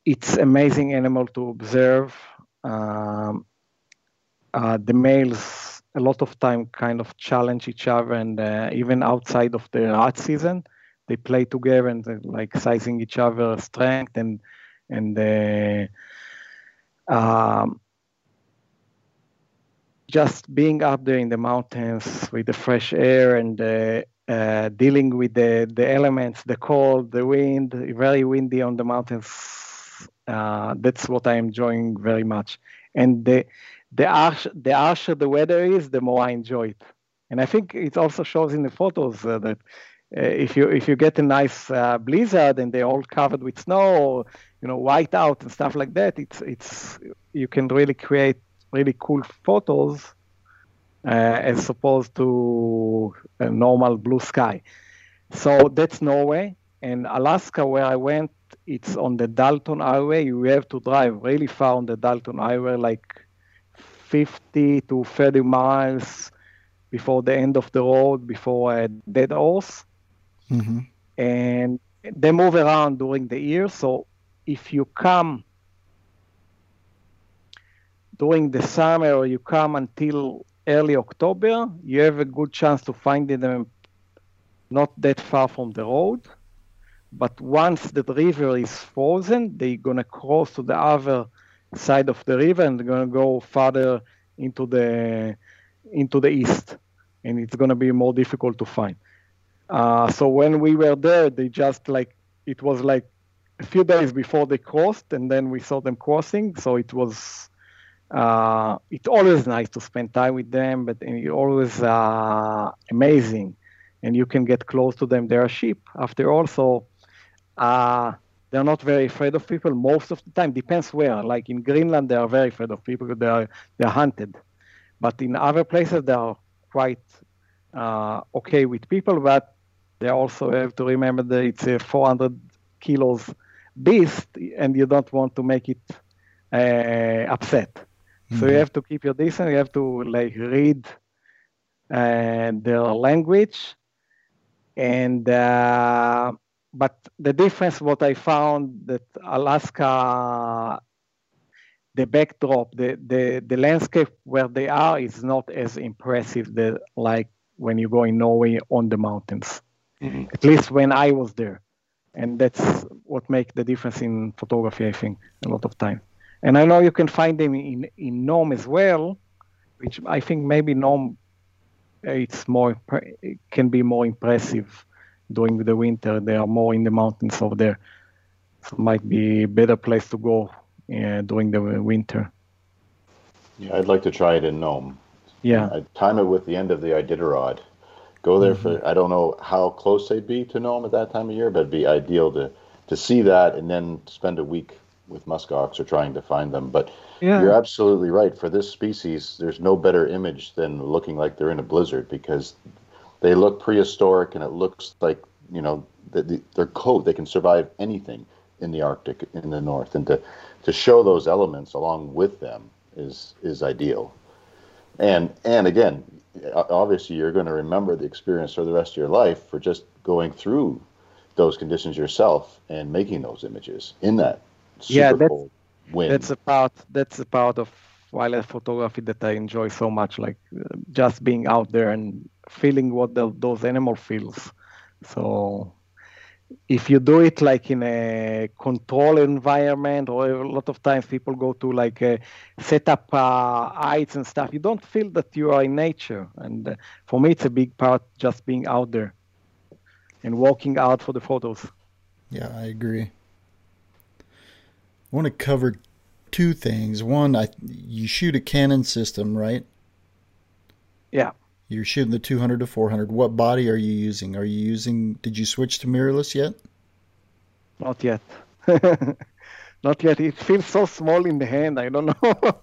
it's amazing animal to observe. Um, uh, the males a lot of time kind of challenge each other and uh, even outside of the rat season they play together and uh, like sizing each other strength and and uh, um, just being up there in the mountains with the fresh air and uh, uh, dealing with the, the elements, the cold, the wind, very windy on the mountains. Uh, that's what I'm enjoying very much. And the the harsh, the harsher the weather is, the more I enjoy it. And I think it also shows in the photos uh, that uh, if you if you get a nice uh, blizzard and they're all covered with snow, or, you know, white out and stuff like that, it's it's you can really create really cool photos as opposed to a normal blue sky. So that's Norway and Alaska, where I went. It's on the Dalton Highway. You have to drive really far on the Dalton Highway, like 50 to 30 miles before the end of the road, before a Deadhorse. hmm And they move around during the year. So if you come during the summer or you come until early October, you have a good chance to find them not that far from the road. But once the river is frozen, they're going to cross to the other side of the river and going to go farther into the into the east, and it's going to be more difficult to find. Uh, so when we were there, they just like it was like a few days before they crossed, and then we saw them crossing. So it was uh, it's always nice to spend time with them, but it's always uh, amazing, and you can get close to them. They are sheep, after all, so uh, they're not very afraid of people most of the time. Depends where. Like in Greenland, they are very afraid of people. They are they are hunted, but in other places they are quite uh, okay with people. But they also have to remember that it's a 400 kilos beast, and you don't want to make it uh, upset. So you have to keep your distance. You have to like read uh, their language, and uh, but the difference, what I found that Alaska, the backdrop, the, the, the landscape where they are is not as impressive the, like when you go in Norway on the mountains. Mm-hmm. At least when I was there. And that's what makes the difference in photography, I think, a lot of time. And I know you can find them in, in Nome as well, which I think maybe Nome it's more it can be more impressive during the winter. They are more in the mountains over there, so it might be a better place to go uh, during the winter. Yeah, I'd like to try it in Nome. Yeah, I'd time it with the end of the Iditarod. Go there mm-hmm. for I don't know how close they'd be to Nome at that time of year, but it'd be ideal to to see that and then spend a week with muskox or trying to find them. But yeah. you're absolutely right. For this species, there's no better image than looking like they're in a blizzard because they look prehistoric and it looks like you know the, the, their coat they can survive anything in the Arctic in the north, and to to show those elements along with them is is ideal. And and again, obviously you're going to remember the experience for the rest of your life for just going through those conditions yourself and making those images in that super yeah, that's, cold wind. That's a part. That's a part of wildlife photography that I enjoy so much. Like uh, just being out there and feeling what the, those animal feels. So if you do it like in a control environment or a lot of times people go to like a set up uh, heights and stuff you don't feel that you are in nature and uh, for me it's a big part just being out there and walking out for the photos yeah i agree i want to cover two things one I, you shoot a Canon system right yeah you're shooting the 200 to 400. What body are you using? Are you using? Did you switch to mirrorless yet? Not yet. Not yet. It feels so small in the hand. I don't know.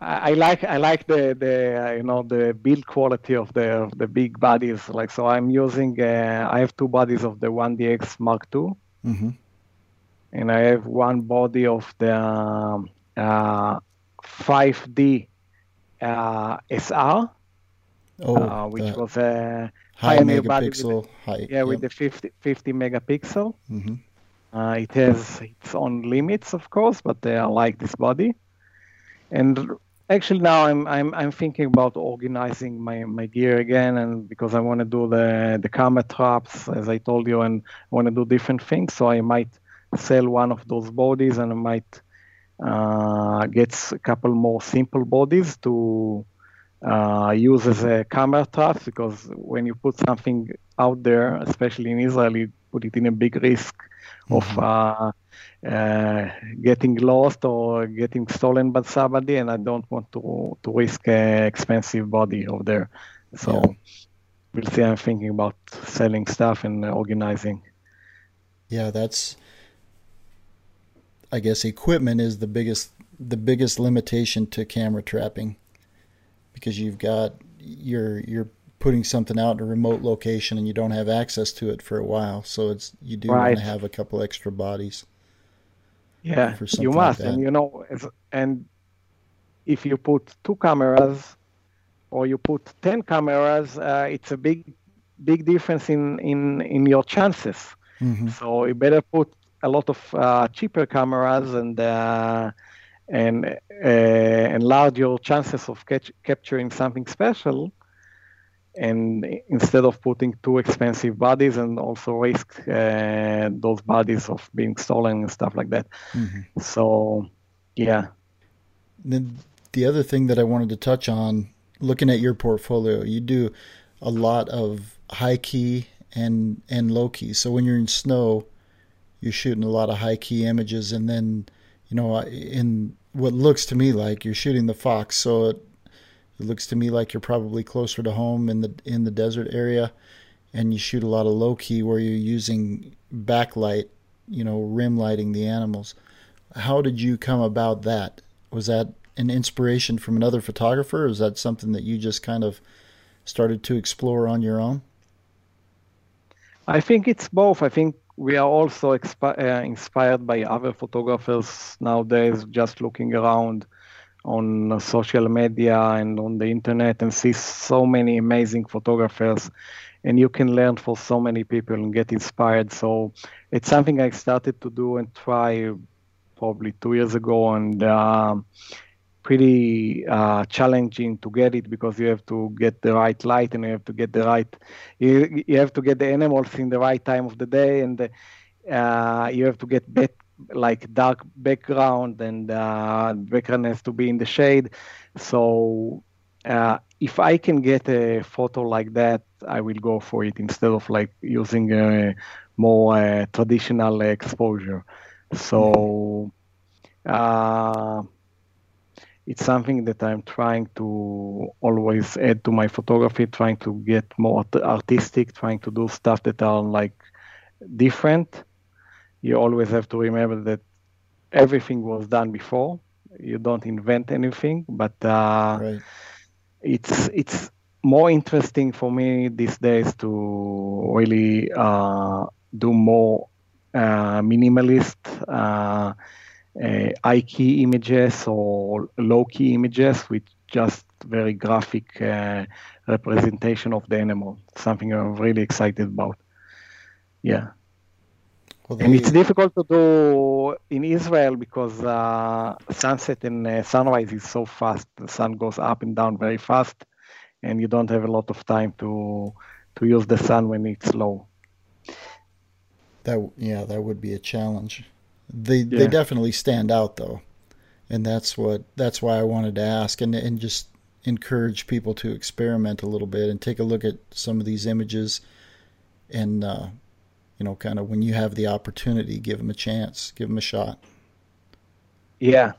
I like I like the the uh, you know the build quality of the the big bodies. Like so, I'm using. Uh, I have two bodies of the 1DX Mark II, mm-hmm. And I have one body of the um, uh, 5D uh, SR oh, uh, which was a high megapixel, with, high, yeah, with the 50, 50 megapixel. Mm-hmm. Uh, it has its own limits, of course, but they are like this body. And actually, now I'm I'm I'm thinking about organizing my, my gear again, and because I want to do the the camera traps, as I told you, and I want to do different things. So I might sell one of those bodies, and I might uh, get a couple more simple bodies to uh, use as a camera trap because when you put something out there, especially in Israel, you put it in a big risk mm-hmm. of uh, uh, getting lost or getting stolen by somebody, and I don't want to to risk an expensive body over there. So yeah. we'll see. I'm thinking about selling stuff and organizing. Yeah, that's. I guess equipment is the biggest the biggest limitation to camera trapping because you've got you're you're putting something out in a remote location and you don't have access to it for a while. So it's you do right. want to have a couple extra bodies. Yeah, you must, like and you know, and if you put two cameras or you put ten cameras, uh, it's a big big difference in in in your chances. Mm-hmm. So you better put a lot of uh, cheaper cameras and. Uh, and uh, enlarge your chances of catch, capturing something special and instead of putting two expensive bodies and also risk uh, those bodies of being stolen and stuff like that mm-hmm. so yeah then the other thing that i wanted to touch on looking at your portfolio you do a lot of high key and and low key so when you're in snow you're shooting a lot of high key images and then you know in what looks to me like you're shooting the fox, so it, it looks to me like you're probably closer to home in the in the desert area, and you shoot a lot of low key where you're using backlight, you know, rim lighting the animals. How did you come about that? Was that an inspiration from another photographer, or is that something that you just kind of started to explore on your own? I think it's both. I think we are also expi- uh, inspired by other photographers nowadays, just looking around on social media and on the internet and see so many amazing photographers and you can learn for so many people and get inspired. So it's something I started to do and try probably two years ago, and um, pretty uh, challenging to get it because you have to get the right light and you have to get the right you, you have to get the animals in the right time of the day and uh, you have to get bet, like dark background and uh, background has to be in the shade. So uh, if i can get a photo like that i will go for it instead of like using a more uh, traditional exposure. So uh, it's something that I'm trying to always add to my photography, trying to get more artistic, trying to do stuff that are like different. You always have to remember that everything was done before. You don't invent anything, but uh, right. it's it's more interesting for me these days to really uh, do more uh, minimalist uh, uh, high key images or low key images with just very graphic uh, representation of the animal. Something I'm really excited about. Yeah. Well, and it's difficult to do in Israel because uh, sunset and uh, sunrise is so fast. The sun goes up and down very fast, and you don't have a lot of time to to use the sun when it's low. That yeah, that would be a challenge. They yeah. they definitely stand out though, and that's what that's why I wanted to ask and and just encourage people to experiment a little bit and take a look at some of these images, and uh, you know, kind of when you have the opportunity, give them a chance, give them a shot. Yeah,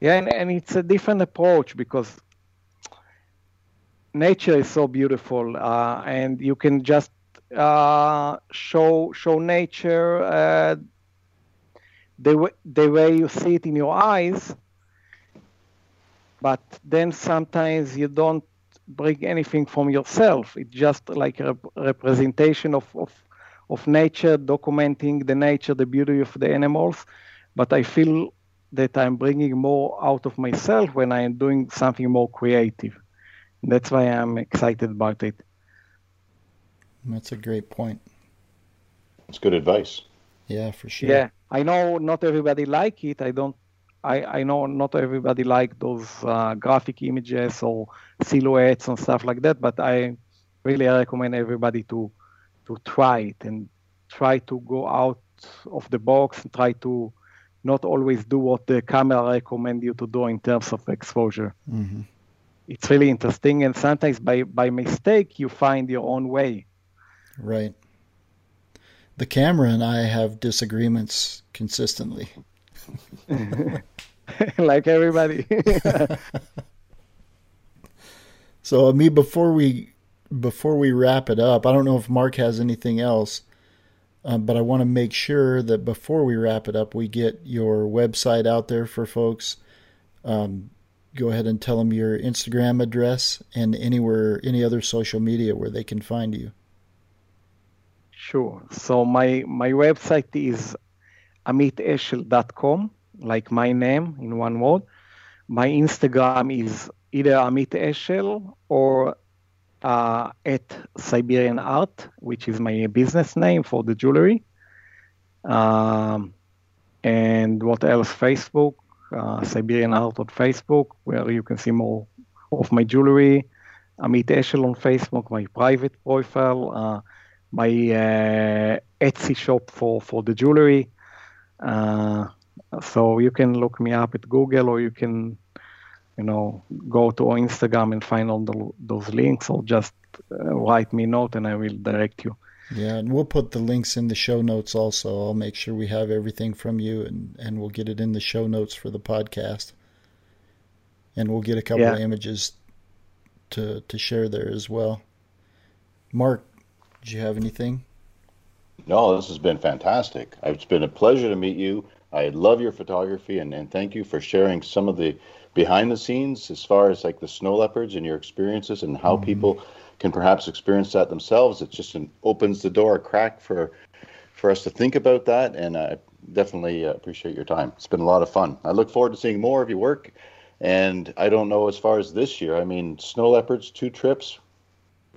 yeah, and, and it's a different approach because nature is so beautiful, uh, and you can just uh, show show nature uh, the way, the way you see it in your eyes but then sometimes you don't bring anything from yourself. It's just like a representation of, of of nature documenting the nature the beauty of the animals. But i feel that i'm bringing more out of myself when i am doing something more creative. That's why i'm excited about it. That's a great point. That's good advice. Yeah for sure. Yeah I know not everybody like it. I don't. I, I know not everybody like those uh, graphic images or silhouettes and stuff like that. But I really recommend everybody to to try it and try to go out of the box and try to not always do what the camera recommend you to do in terms of exposure. Mm-hmm. It's really interesting, and sometimes by by mistake you find your own way. Right the camera and I have disagreements consistently. like everybody. so, me before we before we wrap it up, I don't know if Mark has anything else, um, but I want to make sure that before we wrap it up, we get your website out there for folks. Um, go ahead and tell them your Instagram address and anywhere, any other social media where they can find you. Sure. So my my website is amiteshel.com, like my name in one word. My Instagram is either Amit Eshel or uh, at Siberian Art, which is my business name for the jewelry. Um, and what else? Facebook, uh, Siberian Art on Facebook, where you can see more of my jewelry. Amit Eshel on Facebook, my private profile. Uh, my uh, Etsy shop for for the jewelry. Uh, so you can look me up at Google, or you can, you know, go to Instagram and find all the, those links, or just uh, write me a note and I will direct you. Yeah, and we'll put the links in the show notes also. I'll make sure we have everything from you, and and we'll get it in the show notes for the podcast. And we'll get a couple yeah. of images to to share there as well. Mark, did you have anything? No, this has been fantastic. It's been a pleasure to meet you. I love your photography and, and thank you for sharing some of the behind the scenes as far as like the snow leopards and your experiences and how mm-hmm. people can perhaps experience that themselves. It just an, opens the door a crack for for us to think about that and I definitely uh, appreciate your time. It's been a lot of fun. I look forward to seeing more of your work and I don't know as far as this year. I mean, snow leopards, two trips,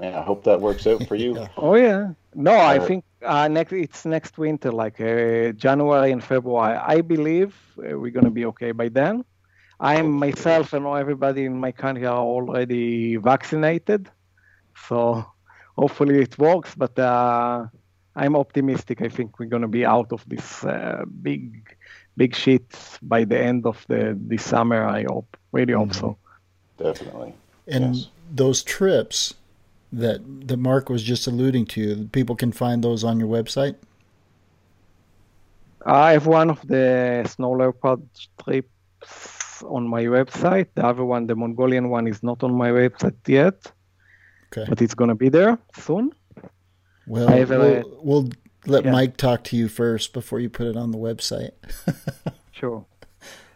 Man, I hope that works out for you. Yeah. Oh yeah. No, I Uh, think uh, next it's next winter, like uh, January and February. I believe uh, we're gonna be okay by then. I'm myself and everybody in my country are already vaccinated, so hopefully it works. But uh, I'm optimistic. I think we're gonna be out of this uh, big, big shit by the end of the this summer. I hope. Really hope so. Definitely. And Yes. those trips that that Mark was just alluding to, people can find those on your website. I have one of the snow leopard trips on my website. The other one, the Mongolian one, is not on my website yet, Okay. but it's gonna be there soon. Well, I have a- we'll, we'll let Yeah. Mike talk to you first before you put it on the website. Sure.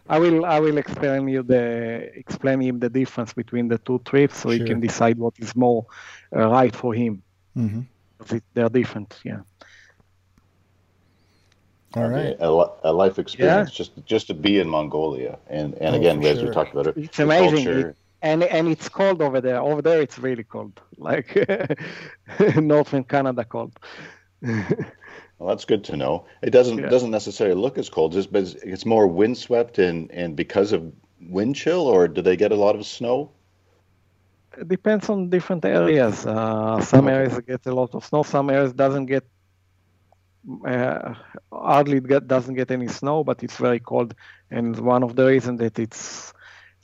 I will. I will explain you the explain him the difference between the two trips, so he can decide what is more right for him. hmm 'Cause it- They're different. Yeah. All right. A, a life experience just just to be in Mongolia, and and Oh, again, for as we talked about it, It's amazing. culture, It- and and it's cold over there. Over there, it's really cold, like northern Canada cold. Well, that's good to know. It doesn't Yeah. doesn't necessarily look as cold, just but it's, it's more windswept and and because of wind chill, or do they get a lot of snow? It depends on different areas. Uh, some areas get a lot of snow. Some areas doesn't get uh, hardly get, doesn't get any snow, but it's very cold. And one of the reasons that it's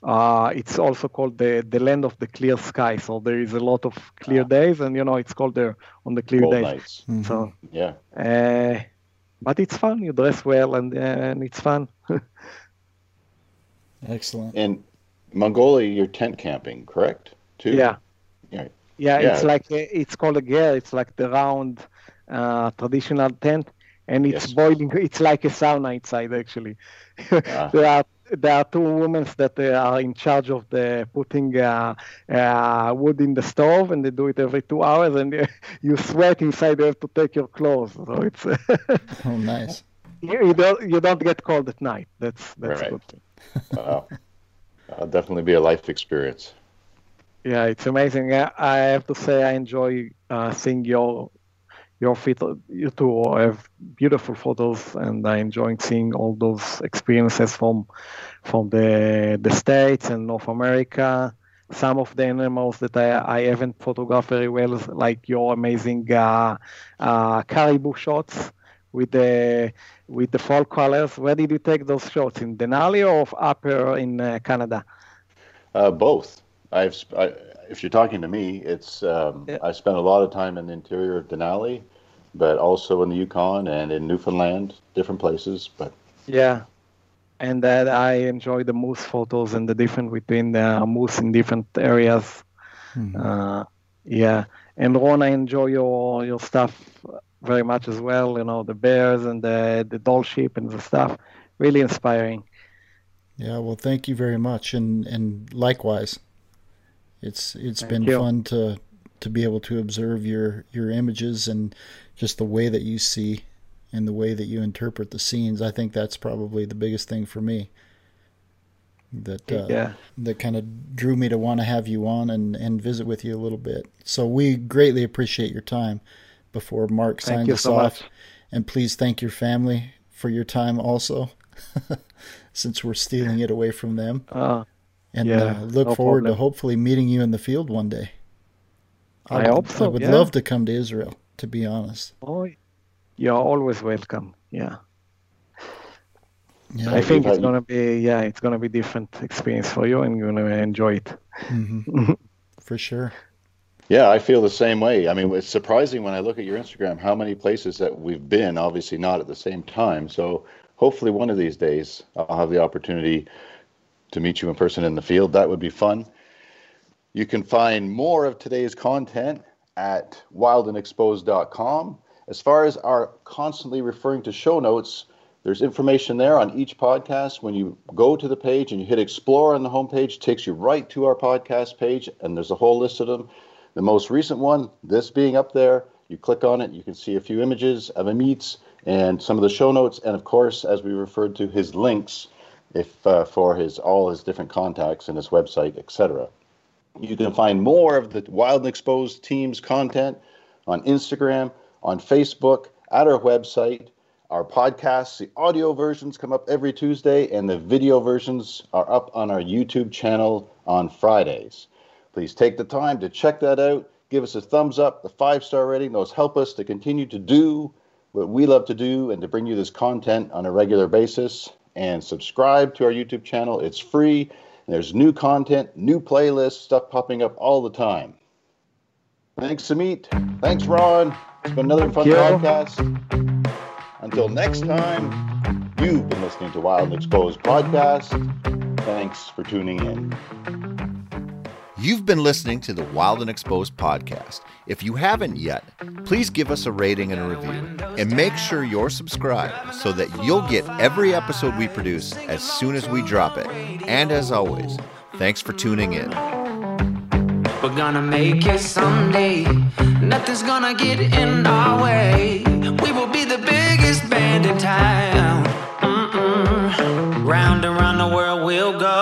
uh, it's also called the the land of the clear sky. So there is a lot of clear days, and you know it's called there on the clear Cold days. nights. So, Yeah. uh, but it's fun. You dress well, and and it's fun. Excellent. In Mongolia, you're tent camping, correct? Too. Yeah. Yeah. Yeah, it's like a, it's called a ger. It's like the round uh, traditional tent, and it's Yes. boiling. It's like a sauna inside actually. Ah. there are there are two women that uh, are in charge of the putting uh, uh, wood in the stove, and they do it every two hours, and uh, you sweat inside. You have to take your clothes, so it's Oh, nice. you, you don't you don't get cold at night. That's that's Right. good thing. Wow. That'll definitely be a life experience. Yeah, it's amazing. I, have to say, I enjoy uh, seeing your your photo. You two have beautiful photos, and I enjoy seeing all those experiences from from the the states and North America. Some of the animals that I, I haven't photographed very well, like your amazing uh, uh, caribou shots with the with the fall colors. Where did you take those shots? In Denali or upper in uh, Canada? Uh, both. I've, sp- I, if you're talking to me, it's um, Yeah. I spent a lot of time in the interior of Denali, but also in the Yukon and in Newfoundland, different places. But Yeah, and that I enjoy the moose photos and the difference between the moose in different areas. Mhm. Uh, yeah, and Ron, I enjoy your your stuff very much as well. You know, the bears and the the Dall sheep and the stuff. Really inspiring. Yeah, well, thank you very much, and and likewise, it's it's Thank been you. fun to to be able to observe your your images and just the way that you see and the way that you interpret the scenes. I think that's probably the biggest thing for me. That uh, yeah, that kind of drew me to want to have you on and and visit with you a little bit. So we greatly appreciate your time. Before Mark thank signs us so off, much. and please thank your family for your time also, since we're stealing it away from them. Uh, And Yeah, uh, look no forward to hopefully meeting you in the field one day. I would- hope so, I would yeah. love to come to Israel, to be honest. oh, you're always welcome. Yeah, Yeah. I think it's gonna be yeah, it's gonna be different experience for you, and you're gonna enjoy it. hmm For sure. yeah, I feel the same way. I mean, it's surprising when I look at your Instagram how many places that we've been. Obviously, not at the same time. So hopefully, one of these days, I'll have the opportunity to meet you in person in the field. That would be fun. You can find more of today's content at wildandexposed.com. As far as our constantly referring to show notes, there's information there on each podcast. When you go to the page and you hit explore on the homepage, takes you right to our podcast page, and there's a whole list of them. The most recent one, this being up there, you click on it, you can see a few images of Amit's and some of the show notes, and of course, as we referred to, his links if uh, for his all his different contacts and his website, etc. You can find more of the Wild and Exposed team's content on Instagram, on Facebook, at our website. Our podcasts, the audio versions come up every Tuesday, and the video versions are up on our YouTube channel on Fridays. Please take the time to check that out. Give us a thumbs up, the five star rating. Those help us to continue to do what we love to do and to bring you this content on a regular basis. And subscribe to our YouTube channel. It's free. There's new content, new playlists, stuff popping up all the time. Thanks, Amit. Thanks, Ron. It's been another fun podcast. Until next time, you've been listening to Wild and Exposed Podcast. Thanks for tuning in. You've been listening to the Wild and Exposed podcast. If you haven't yet, please give us a rating and a review. And make sure you're subscribed so that you'll get every episode we produce as soon as we drop it. And as always, thanks for tuning in. We're gonna make it someday. Nothing's gonna get in our way. We will be the biggest band in town. Mm-mm. Round and round the world we'll go.